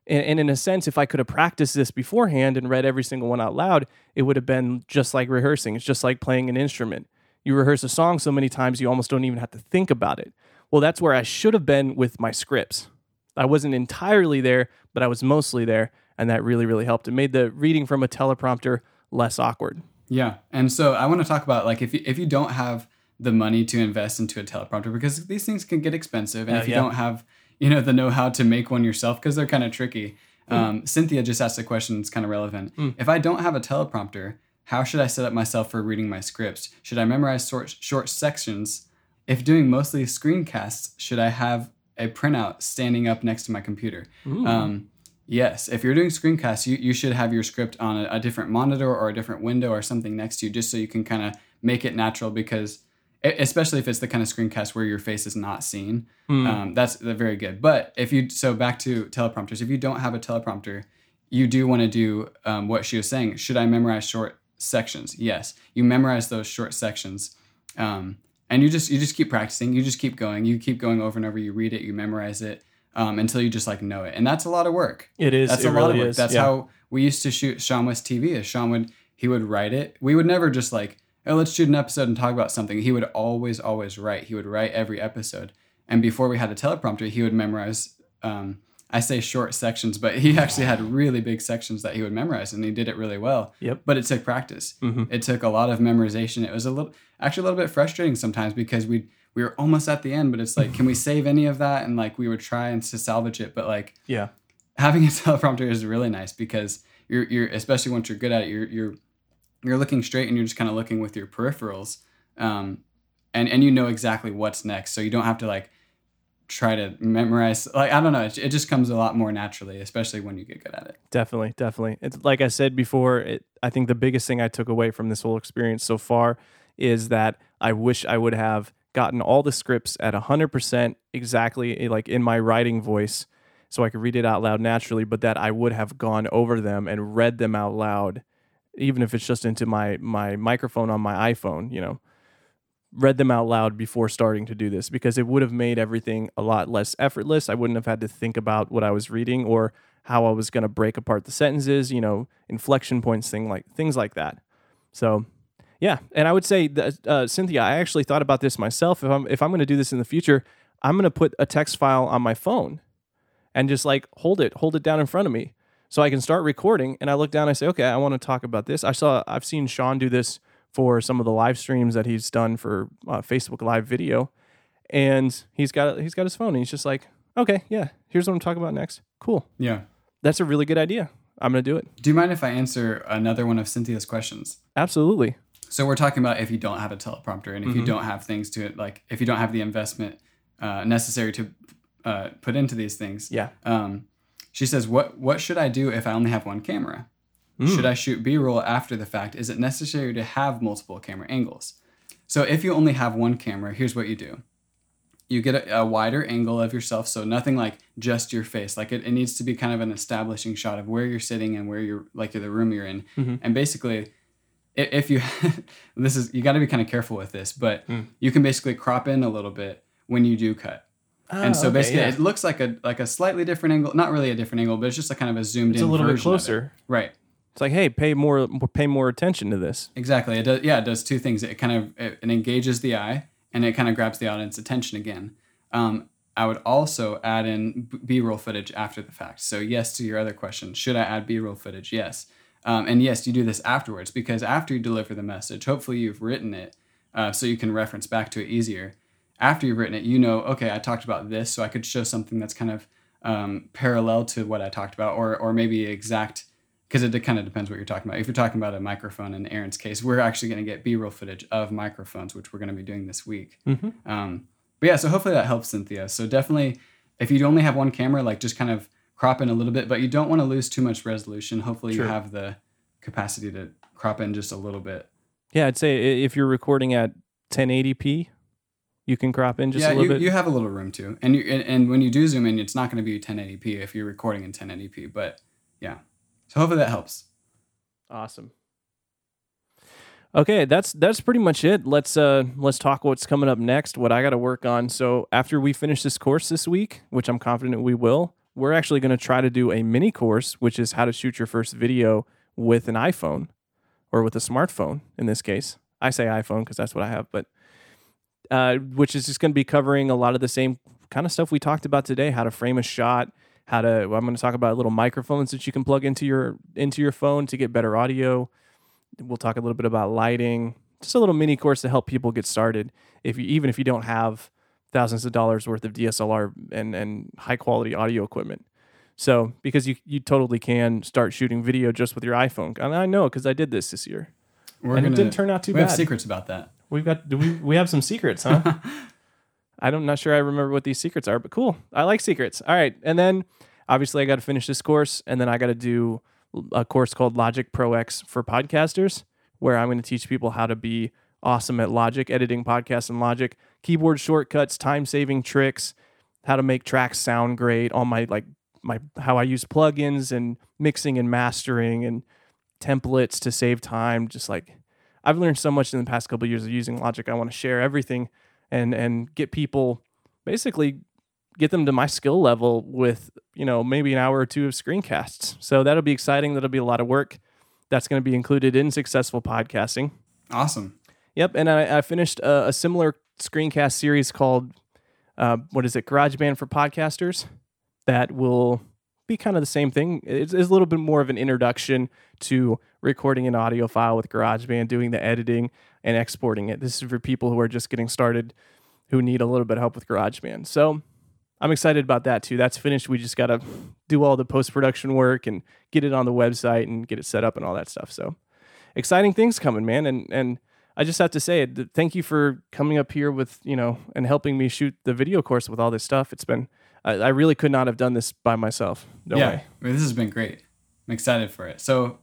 And, and in a sense, if I could have practiced this beforehand and read every single one out loud, it would have been just like rehearsing. It's just like playing an instrument. You rehearse a song so many times, you almost don't even have to think about it. Well, that's where I should have been with my scripts. I wasn't entirely there, but I was mostly there, and that really, really helped. It made the reading from a teleprompter less awkward. Yeah. And so I want to talk about like if you, if you don't have the money to invest into a teleprompter because these things can get expensive, and Uh, if you yeah. don't have you know the know how to make one yourself because they're kind of tricky. Um, Cynthia just asked a question that's kind of relevant. If I don't have a teleprompter, how should I set up myself for reading my scripts? Should I memorize short, short sections? If doing mostly screencasts, should I have a printout standing up next to my computer? Um, yes, if you're doing screencasts, you, you should have your script on a, a different monitor or a different window or something next to you just so you can kind of make it natural because especially if it's the kind of screencast where your face is not seen um, that's very good. But if you so back to teleprompters if you don't have a teleprompter you do want to do um, what she was saying. Should i memorize short sections? Yes. You memorize those short sections um, and you just you just keep practicing. You just keep going. You keep going over and over. You read it. You memorize it um, until you just like know it and that's a lot of work It is. that's it a lot of work is. that's yeah. how we used to shoot seanwes tv is sean would he would write it we would never just like oh let's shoot an episode and talk about something he would always always write he would write every episode and before we had a teleprompter he would memorize um, i say short sections but he actually had really big sections that he would memorize and he did it really well Yep. but it took practice Mhm. it took a lot of memorization it was a little actually a little bit frustrating sometimes because we we were almost at the end but it's like can we save any of that and like we would try and to salvage it but like Yeah. having a teleprompter is really nice because you're you're especially once you're good at it you're you're you're looking straight and you're just kind of looking with your peripherals um and and you know exactly what's next so you don't have to like try to memorize. Like I don't know, it, it just comes a lot more naturally, especially when you get good at it. Definitely, definitely. It's like I said before. It, I think the biggest thing I took away from this whole experience so far is that I wish I would have gotten all the scripts at 100% exactly eh, like in my writing voice so I could read it out loud naturally, but that I would have gone over them and read them out loud, even if it's just into my my microphone on my iPhone, you know, read them out loud before starting to do this because it would have made everything a lot less effortless. I wouldn't have had to think about what I was reading or how I was going to break apart the sentences, you know, inflection points, thing like things like that. So yeah, and I would say that uh, Cynthia, I actually thought about this myself. If I'm if I'm going to do this in the future, I'm going to put a text file on my phone and just like hold it, hold it down in front of me, so I can start recording. And I look down, I say, okay, I want to talk about this. I saw, I've seen Sean do this for some of the live streams that he's done for uh, Facebook Live video, and he's got he's got his phone. And he's just like, okay, yeah, here's what I'm talking about next. Cool. Yeah, that's a really good idea. I'm gonna do it. Do you mind if I answer another one of Cynthia's questions? Absolutely. So we're talking about if you don't have a teleprompter and if mm-hmm. you don't have things to it, like if you don't have the investment uh, necessary to uh, put into these things. Yeah. Um, she says, "What what should I do if I only have one camera? Mm. Should I shoot B-roll after the fact? Is it necessary to have multiple camera angles? So if you only have one camera, here's what you do." You get a, a wider angle of yourself, so nothing like just your face. Like it, it needs to be kind of an establishing shot of where you're sitting and where you're, like the room you're in. Mm-hmm. And basically, if you this is you got to be kind of careful with this, but mm. you can basically crop in a little bit when you do cut. Oh, and so okay, basically, yeah. it looks like a like a slightly different angle, not really a different angle, but it's just a kind of a zoomed it's in. It's a little bit closer, right? It's like, hey, pay more, pay more attention to this. Exactly. It does. Yeah, it does two things. It kind of it, it engages the eye, and it kind of grabs the audience attention again. Um, I would also add in B-roll footage after the fact. So yes, to your other question, should I add B-roll footage? Yes. Um, and yes, you do this afterwards because after you deliver the message, hopefully you've written it uh, so you can reference back to it easier. After you've written it, you know, okay, I talked about this, so I could show something that's kind of um, parallel to what I talked about, or or maybe exact, because it kind of depends what you're talking about. If you're talking about a microphone, in Aaron's case, we're actually going to get B-roll footage of microphones, which we're going to be doing this week. Mm-hmm. Um, but yeah, so hopefully that helps, Cynthia. So definitely, if you only have one camera, like just kind of crop in a little bit, but you don't want to lose too much resolution. Hopefully, sure. you have the capacity to crop in just a little bit. Yeah, I'd say if you're recording at 1080p, you can crop in just yeah, a little you, bit. you have a little room to, and you and, and when you do zoom in, it's not going to be 1080p if you're recording in 1080p. But yeah, so hopefully that helps. Awesome. Okay, that's that's pretty much it. Let's uh let's talk what's coming up next, what I got to work on. So, after we finish this course this week, which I'm confident we will, we're actually going to try to do a mini course, which is how to shoot your first video with an iPhone or with a smartphone in this case. I say iPhone because that's what I have, but uh, which is just going to be covering a lot of the same kind of stuff we talked about today: how to frame a shot, how to. Well, I'm going to talk about little microphones that you can plug into your into your phone to get better audio We'll talk a little bit about lighting, just a little mini course to help people get started. If you even if you don't have thousands of dollars worth of DSLR and and high quality audio equipment. So because you you totally can start shooting video just with your iPhone, and I know because I did this this year, We're and gonna, it didn't turn out too we bad. We have secrets about that. We've got do we we have some secrets, huh? I'm not sure I remember what these secrets are, but cool. I like secrets. All right, and then obviously I got to finish this course, and then I got to do a course called Logic Pro X for podcasters, where I'm going to teach people how to be awesome at Logic, editing podcasts in Logic, keyboard shortcuts, time saving tricks, how to make tracks sound great, all my like my how I use plugins and mixing and mastering and templates to save time. Just like I've learned so much in the past couple of years of using Logic. I want to share everything and and get people basically get them to my skill level with you know maybe an hour or two of screencasts. So that'll be exciting. That'll be a lot of work. That's going to be included in successful podcasting. Awesome. Yep, and I, I finished a, a, similar screencast series called uh, what is it? GarageBand for podcasters. That will be kind of the same thing. It's, it's, a little bit more of an introduction to recording an audio file with GarageBand, doing the editing and exporting it. This is for people who are just getting started, who need a little bit of help with GarageBand. So I'm excited about that too. That's finished. We just got to do all the post production work and get it on the website and get it set up and all that stuff. So exciting things coming, man. And and I just have to say Thank you for coming up here with you know and helping me shoot the video course with all this stuff. It's been I, I really could not have done this by myself. No yeah, way. I mean, this has been great. I'm excited for it. So,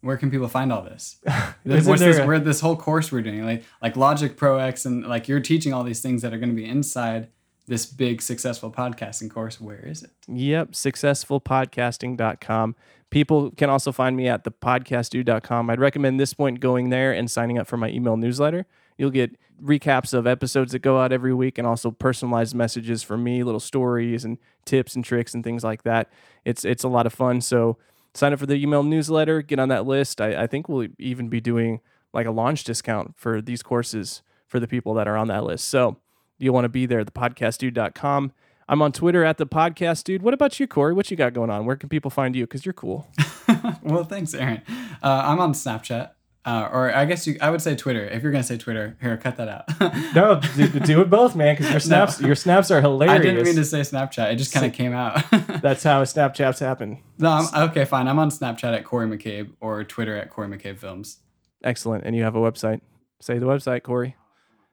where can people find all this? What's this, a- where this whole course we're doing, like like Logic Pro X, and like you're teaching all these things that are going to be inside this big successful podcasting course. Where is it? Yep, successfulpodcasting.com. People can also find me at thepodcastdude.com. I'd recommend this point going there and signing up for my email newsletter. You'll get recaps of episodes that go out every week and also personalized messages from me, little stories and tips and tricks and things like that. It's it's a lot of fun. So sign up for the email newsletter, get on that list. I, I think we'll even be doing like a launch discount for these courses for the people that are on that list. So you'll want to be there, thepodcastdude.com. I'm on Twitter at the podcast dude. What about you, Cory? What you got going on? Where can people find you? Because you're cool. well, thanks, Aaron. Uh, I'm on Snapchat, uh, or I guess you, I would say Twitter. If you're gonna say Twitter, here, cut that out. No, do, do it both, man. Because your snaps, your snaps are hilarious. I didn't mean to say Snapchat. It just kind of came out. That's how Snapchats happen. no, I'm, okay, fine. I'm on Snapchat at Cory McCabe or Twitter at Cory McCabe Films. Excellent. And you have a website. Say the website, Cory.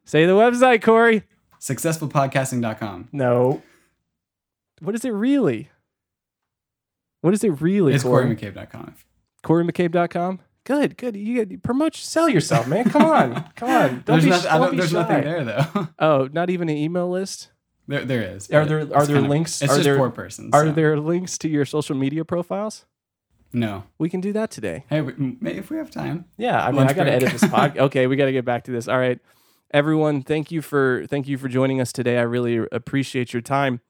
Say the website, Cory. Successfulpodcasting.com. No. What is it really? What is it really, It's Cory? CoryMcCabe.com. CoryMcCabe.com. Good, good. You promote, sell yourself, man. Come on, come on. Don't There's, be, nothing, don't be there's shy. nothing there though. Oh, not even an email list. there, there is. Are there- are there kind of- links? It's Are just there- four persons. Are so- there links to your social media profiles? No. We can do that today. Hey, we, if we have time. Yeah, I mean, Lunch I got to edit this podcast. Okay, we got to get back to this. All right, everyone, thank you for thank you for joining us today. I really appreciate your time.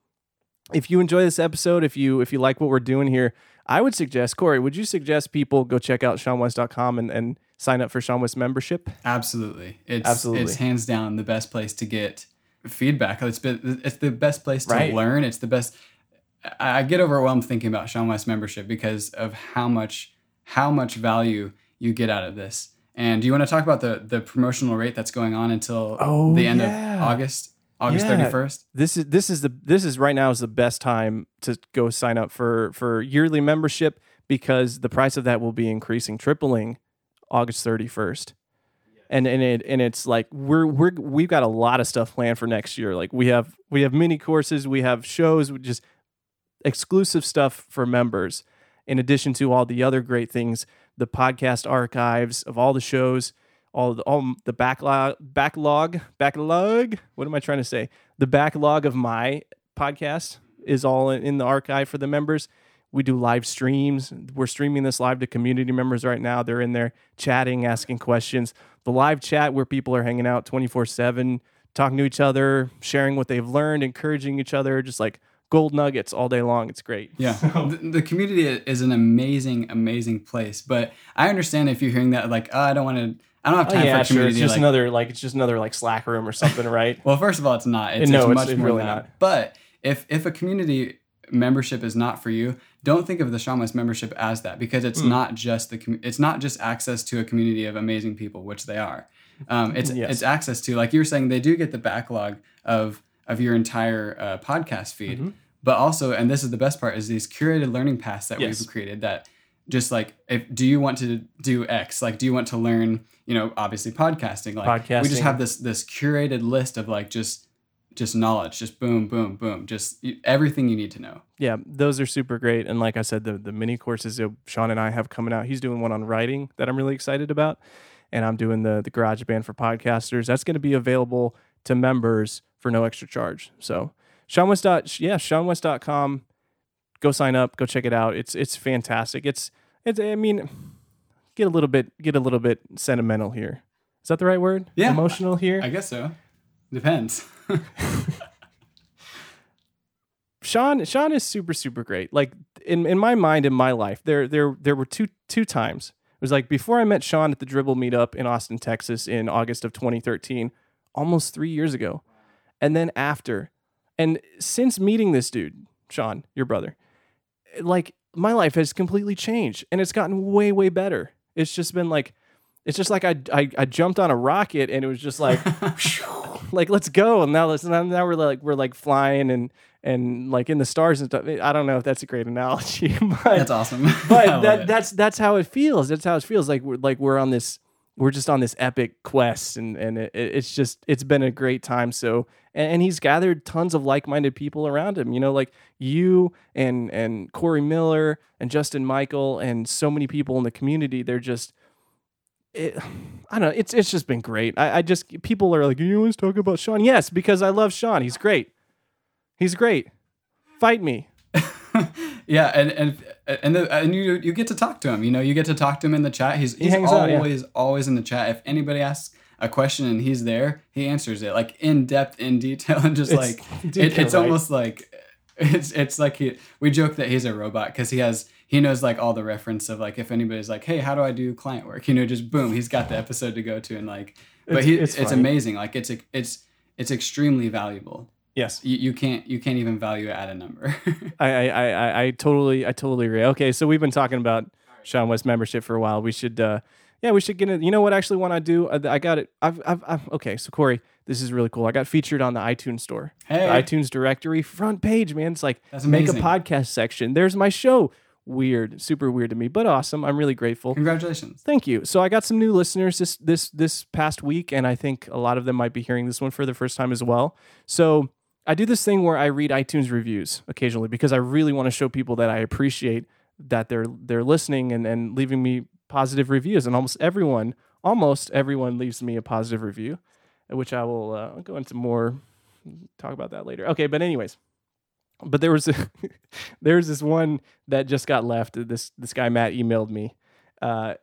If you enjoy this episode, if you if you like what we're doing here, I would suggest Cory. Would you suggest people go check out seanwes.com and and sign up for seanwes membership? Absolutely. It's Absolutely. it's hands down the best place to get feedback. It's been, it's the best place to Right. learn. It's the best I I get overwhelmed thinking about seanwes membership because of how much how much value you get out of this. And do you want to talk about the the promotional rate that's going on until Oh, the end yeah. of August, August Yeah. 31st? This is this is the this is right now is the best time to go sign up for for yearly membership because the price of that will be increasing, tripling August 31st. And and it and it's like we're we're we've got a lot of stuff planned for next year. Like we have we have mini courses, we have shows, we just exclusive stuff for members in addition to all the other great things, the podcast archives of all the shows, all the all the backlog backlog backlog. What am I trying to say? The backlog of my podcast is all in, the archive for the members. We do live streams. We're streaming this live to community members right now. They're in there chatting, asking questions. The live chat where people are hanging out 24 7, talking to each other, sharing what they've learned, encouraging each other, just like gold nuggets all day long. It's great. Yeah, the, the community is an amazing, amazing place. But I understand if you're hearing that, like, oh, I don't want to, I don't have Oh, time yeah, for sure. community. It's just like, another like it's just another like Slack room or something, right? Well, first of all, it's not. It's, No, it's it's- much it's more really than that. not. But if if a community membership is not for you, don't think of the seanwes membership as that because it's not just the commu- it's not just access to a community of amazing people, which they are. Um, it's Yes. it's access to like you were saying, they do get the backlog of of your entire uh, podcast feed, Mm-hmm. but also, and this is the best part, is these curated learning paths that Yes. we've created that just like if do you want to do x like do you want to learn you know obviously podcasting like we just have this this curated list of like just just knowledge just boom boom boom just everything you need to know yeah, those are super great. And like I said, the the mini courses that Sean and I have coming out. He's doing one on writing that I'm really excited about, and I'm doing the the GarageBand for podcasters. That's going to be available to members for no extra charge. So seanwes dot yeah seanwes.com. Go sign up. Go check it out. It's it's fantastic. It's it's I mean, get a little bit get a little bit sentimental here. Is that the right word? Yeah. Emotional here. i guess so depends Sean Sean is super super great. Like in in my mind in my life there there there were two two times. It was like before I met Sean at the Dribbble meetup in Austin, Texas in August of 2013, almost 3 years ago. And then after. And since meeting this dude, Sean, your brother, like my life has completely changed and it's gotten way way better. It's just been like it's just like I, I I jumped on a rocket and it was just like like let's go and now let's now now we're like we're like flying and and like in the stars and stuff. I don't know if that's a great analogy, but that's awesome but that that's that's how it feels. That's how it feels like we're like we're on this we're just on this epic quest and and it, it's just it's been a great time so and, and, he's gathered tons of like-minded people around him you know like you and and cory miller and justin michael and so many people in the community they're just it, I don't know. It's it's just been great. I, I just people are like, you always talk about Sean. Yes, because I love Sean. He's great. He's great. Fight me. yeah, and and and the, and you you get to talk to him. You know, you get to talk to him in the chat. He's he's he always out, yeah. always in the chat. If anybody asks a question and he's there, he answers it like in depth, in detail, and just it's, like it, it's right. almost like it's it's like he we joke that he's a robot because he has he knows like all the reference of like if anybody's like hey how do I do client work you know just boom he's got the episode to go to and like but it's, he it's, it's amazing like it's it's it's extremely valuable Yes. You, you can't you can't even value it at a number. I, I, I I totally I totally agree. Okay, so we've been talking about seanwes membership for a while. We should uh yeah, we should get it. You know what? Actually, want to do, I got it. I've, I've, I've, okay. So Cory, this is really cool. I got featured on the iTunes store, hey. the iTunes directory front page. Man, it's like make a podcast section. There's my show. Weird, super weird to me, but awesome. I'm really grateful. Congratulations. Thank you. So I got some new listeners this this this past week, and I think a lot of them might be hearing this one for the first time as well. So I do this thing where I read iTunes reviews occasionally because I really want to show people that I appreciate that they're they're listening and, and leaving me positive reviews. And almost everyone, almost everyone leaves me a positive review, which I will uh, go into more talk about that later. Okay, but anyways, but there was a, there was this one that just got left. This this guy Matt emailed me, uh,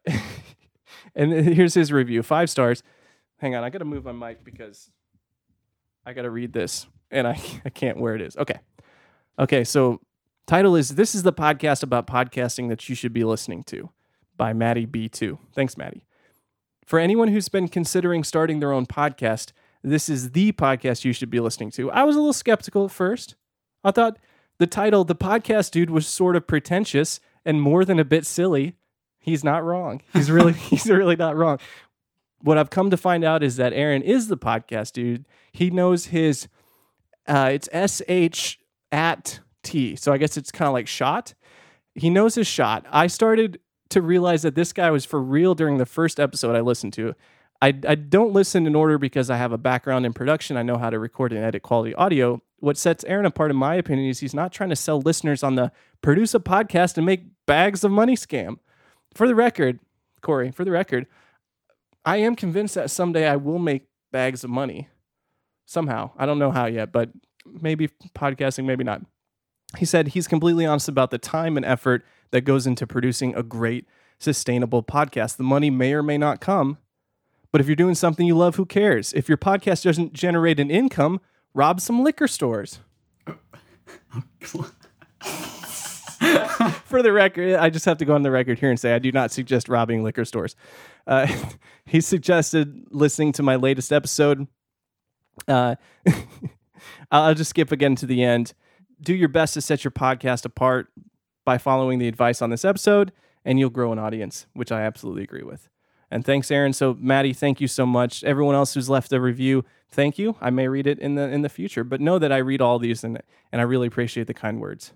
and here's his review: five stars. Hang on, I got to move my mic because I got to read this and I, I can't where it is. Okay. Okay. So, title is This is the podcast about podcasting that you should be listening to by Maddie B2. Thanks, Maddie. For anyone who's been considering starting their own podcast, this is the podcast you should be listening to. I was a little skeptical at first. I thought the title, The Podcast Dude, was sort of pretentious and more than a bit silly. He's not wrong. He's really, he's really not wrong. What I've come to find out is that Aaron is the podcast dude. He knows his uh, it's sh at t. So I guess it's kind of like shot. He knows his shot. I started to realize that this guy was for real during the first episode I listened to. I, I don't listen in order because I have a background in production. I know how to record and edit quality audio. What sets Aaron apart, in my opinion, is he's not trying to sell listeners on the produce a podcast and make bags of money scam. For the record, Cory, for the record, I am convinced that someday I will make bags of money somehow. I don't know how yet, but maybe podcasting, maybe not. He said he's completely honest about the time and effort that goes into producing a great, sustainable podcast. The money may or may not come, but if you're doing something you love, who cares? If your podcast doesn't generate an income, rob some liquor stores. For the record, I just have to go on the record here and say I do not suggest robbing liquor stores. Uh, he suggested listening to my latest episode uh, I'll just skip again to the end. Do your best to set your podcast apart by following the advice on this episode, and you'll grow an audience, which I absolutely agree with. And thanks, Aaron. So, Maddie, thank you so much. Everyone else who's left a review, thank you. I may read it in the in the future, but know that I read all these, and and I really appreciate the kind words.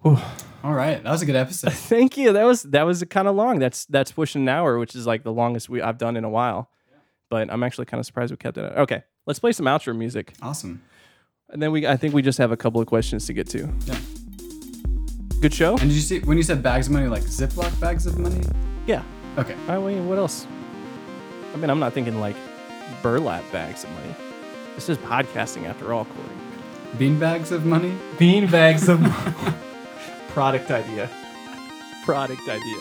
Whew. All right, that was a good episode. thank you. That was that was kind of long. That's that's pushing an hour, which is like the longest we I've done in a while but I'm actually kind of surprised we kept it. Okay, let's play some outro music, Awesome. and then we I think we just have a couple of questions to get to. Yeah. Good show. And did you see when you said bags of money, like Ziploc bags of money? Yeah. Okay. I mean, what else? I mean, I'm not thinking like burlap bags of money. This is podcasting after all, Cory. Bean bags of money? Bean bags of product idea. Product idea.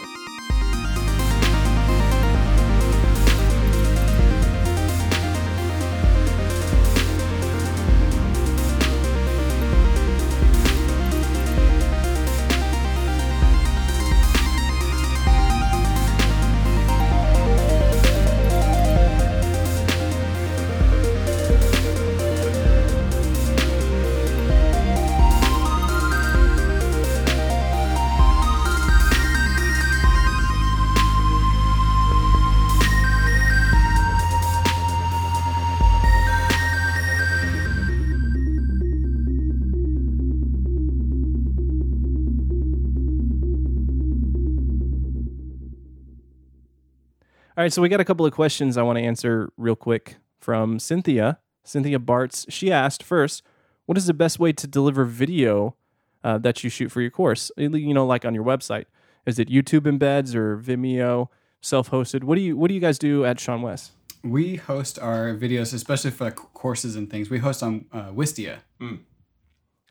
All right, so we got a couple of questions I want to answer real quick from Cynthia. Cynthia Bartz. She asked first, what is the best way to deliver video uh, that you shoot for your course? You know, like on your website. Is it YouTube embeds or Vimeo, self-hosted? What do you What do you guys do at seanwes? We host our videos, especially for like courses and things. We host on uh, Wistia. And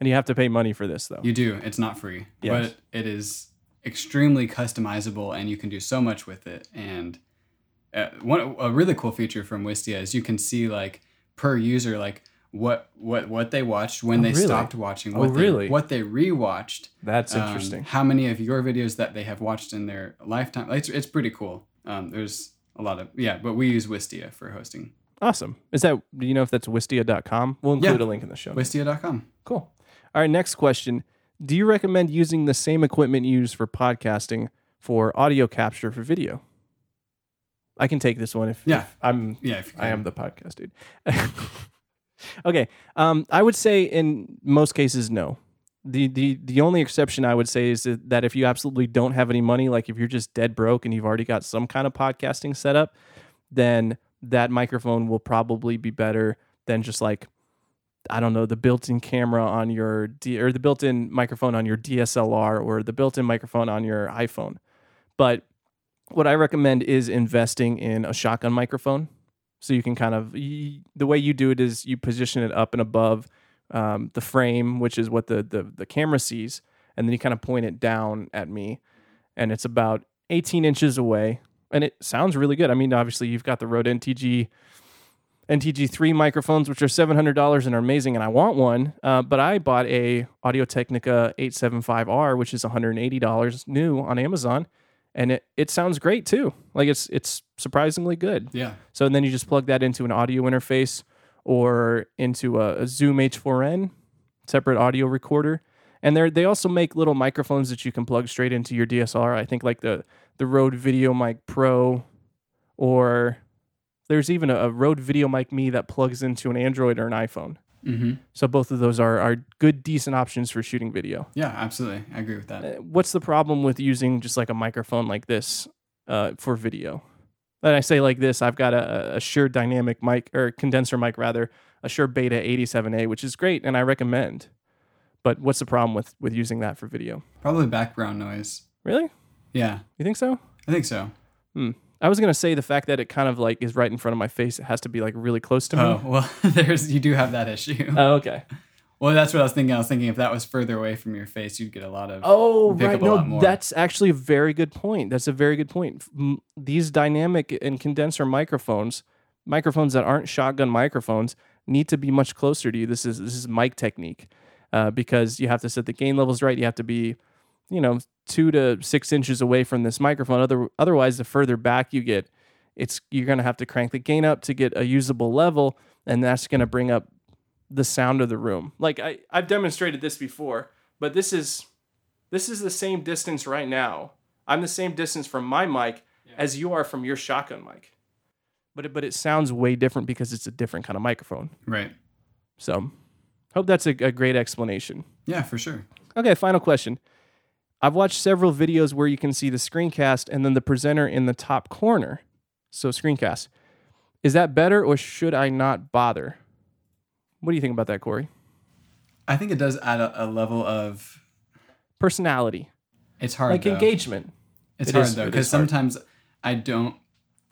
you have to pay money for this, though. You do. It's not free, Yes. but it is extremely customizable, and you can do so much with it. And uh, one a really cool feature from Wistia is you can see like per user like what what what they watched when Oh, they really? stopped watching, Oh, what they, really? what they rewatched. That's um, interesting. how many of your videos that they have watched in their lifetime? It's it's pretty cool. Um, there's a lot of yeah, but we use Wistia for hosting. Awesome. Is that, do you know if that's wistia.com? We'll include Yeah. a link in the show. Wistia.com. Cool. All right, next question. Do you recommend using the same equipment used for podcasting for audio capture for video? I can take this one if, Yeah. if I'm Yeah, if I am the podcast dude. okay. Um, I would say in most cases, no. The, the the only exception I would say is that if you absolutely don't have any money, like if you're just dead broke and you've already got some kind of podcasting set up, then that microphone will probably be better than just like I don't know the built-in camera on your D, or the built-in microphone on your DSLR or the built-in microphone on your iPhone. But what I recommend is investing in a shotgun microphone. So you can kind of the way you do it is you position it up and above um, the frame, which is what the, the the camera sees, and then you kind of point it down at me, and it's about 18 inches away, and it sounds really good. I mean, obviously you've got the Rode NTG NTG3 microphones, which are $700 and are amazing, and I want one. Uh, but I bought a Audio Technica 875R, which is $180 new on Amazon, and it, it sounds great too. Like it's it's surprisingly good. Yeah. So then you just plug that into an audio interface or into a, a Zoom H4n, separate audio recorder. And they they also make little microphones that you can plug straight into your DSLR. I think like the the Rode Video Mic Pro, or there's even a, a Rode Video Mic Me that plugs into an Android or an iPhone. Mm-hmm. So both of those are are good, decent options for shooting video. Yeah, absolutely. I agree with that. Uh, What's the problem with using just like a microphone like this uh, for video? And I say like this, I've got a, a Shure dynamic mic or condenser mic rather, a Shure Beta 87A, which is great and I recommend. But what's the problem with with using that for video? Probably background noise. Really? Yeah, You think so? I think so. I was gonna say the fact that it kind of like is right in front of my face, it has to be like really close to me. Oh well, there's you do have that issue. Oh, okay. well, that's what I was thinking. I was thinking if that was further away from your face, you'd get a lot of. Oh, right. up a lot No, that's actually a very good point. That's a very good point. These dynamic and condenser microphones, microphones that aren't shotgun microphones, need to be much closer to you. This is this is mic technique uh, because you have to set the gain levels right. You have to be, you know, two to six inches away from this microphone. Other otherwise, the further back you get, it's you're gonna have to crank the gain up to get a usable level, and that's gonna bring up the sound of the room. Like I, I've demonstrated this before, but this is this is the same distance right now. I'm the same distance from my mic as you are from your shotgun mic. But it, but it sounds way different because it's a different kind of microphone. Right. So, hope that's a, a great explanation. Yeah, for sure. Okay, final question. I've watched several videos where you can see the screencast and then the presenter in the top corner. So, screencast. Is that better or should I not bother? What do you think about that, Cory? I think it does add a, a level of. Personality, It's hard. like though. engagement. It's It hard is- though because sometimes I don't.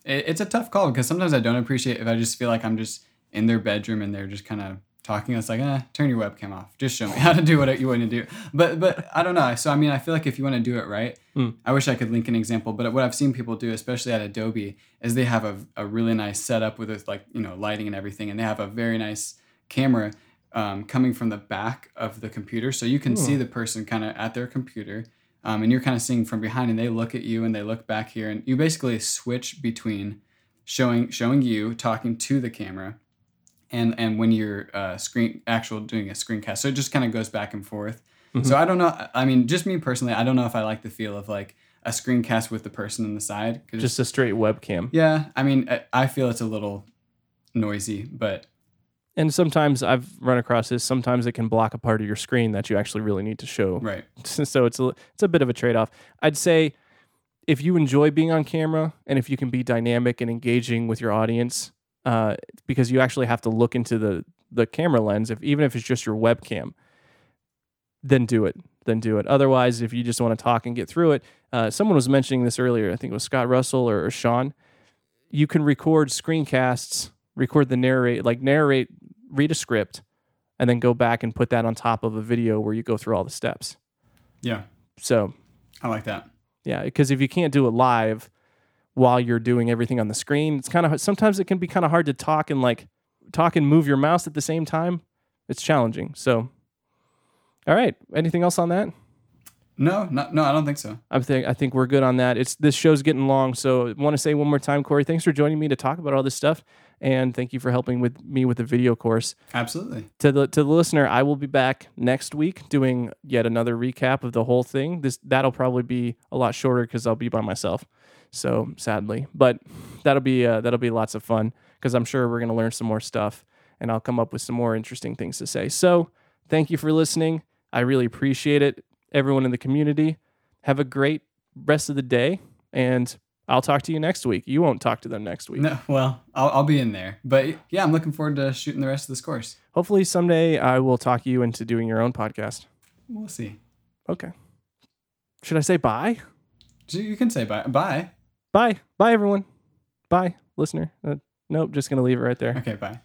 It, it's a tough call because sometimes I don't appreciate if I just feel like I'm just in their bedroom and they're just kind of talking. It's like, eh, turn your webcam off. Just show me how to do what you want to do. But but I don't know. So I mean, I feel like if you want to do it right, Hmm. I wish I could link an example. But what I've seen people do, especially at Adobe, is they have a, a really nice setup with like you know lighting and everything, and they have a very nice camera um, coming from the back of the computer, so you can see the person kind of at their computer, um, and you're kind of seeing from behind, and they look at you and they look back here, and you basically switch between showing showing you talking to the camera, and and when you're uh, screen actual doing a screencast, so it just kind of goes back and forth. So I don't know. I mean, just me personally, I don't know if I like the feel of like a screencast with the person on the side. Just a straight webcam. yeah, I mean, I, I feel it's a little noisy, but And sometimes I've run across this. Sometimes it can block a part of your screen that you actually really need to show. right. so it's a it's a bit of a trade off. I'd say if you enjoy being on camera and if you can be dynamic and engaging with your audience, uh, because you actually have to look into the the camera lens, if even if it's just your webcam, then do it. Then do it. Otherwise, if you just want to talk and get through it, uh, someone was mentioning this earlier. I think it was Scott Russell or, or Sean. You can record screencasts, record the narrate, like narrate, read a script, and then go back and put that on top of a video where you go through all the steps. Yeah, So I like that. yeah, because if you can't do it live while you're doing everything on the screen, it's kind of sometimes it can be kind of hard to talk and like talk and move your mouse at the same time. It's challenging. So, all right, anything else on that? No, no, no, I don't think so. I think I think we're good on that. It's this show's getting long, so I want to say one more time, Cory. Thanks for joining me to talk about all this stuff, and thank you for helping with me with the video course. Absolutely. To the to the listener, I will be back next week doing yet another recap of the whole thing. This that'll probably be a lot shorter because I'll be by myself. So sadly, but that'll be uh, that'll be lots of fun because I'm sure we're gonna learn some more stuff, and I'll come up with some more interesting things to say. So thank you for listening. I really appreciate it. Everyone in the community, have a great rest of the day, and I'll talk to you next week. You won't talk to them next week. No, well, I'll, I'll be in there. But yeah, I'm looking forward to shooting the rest of this course. Hopefully someday I will talk you into doing your own podcast. We'll see. Okay. Should I say bye? You can say bye. Bye. Bye. Bye, everyone. Bye, listener. Uh, nope, just going to leave it right there. Okay, bye. Bye.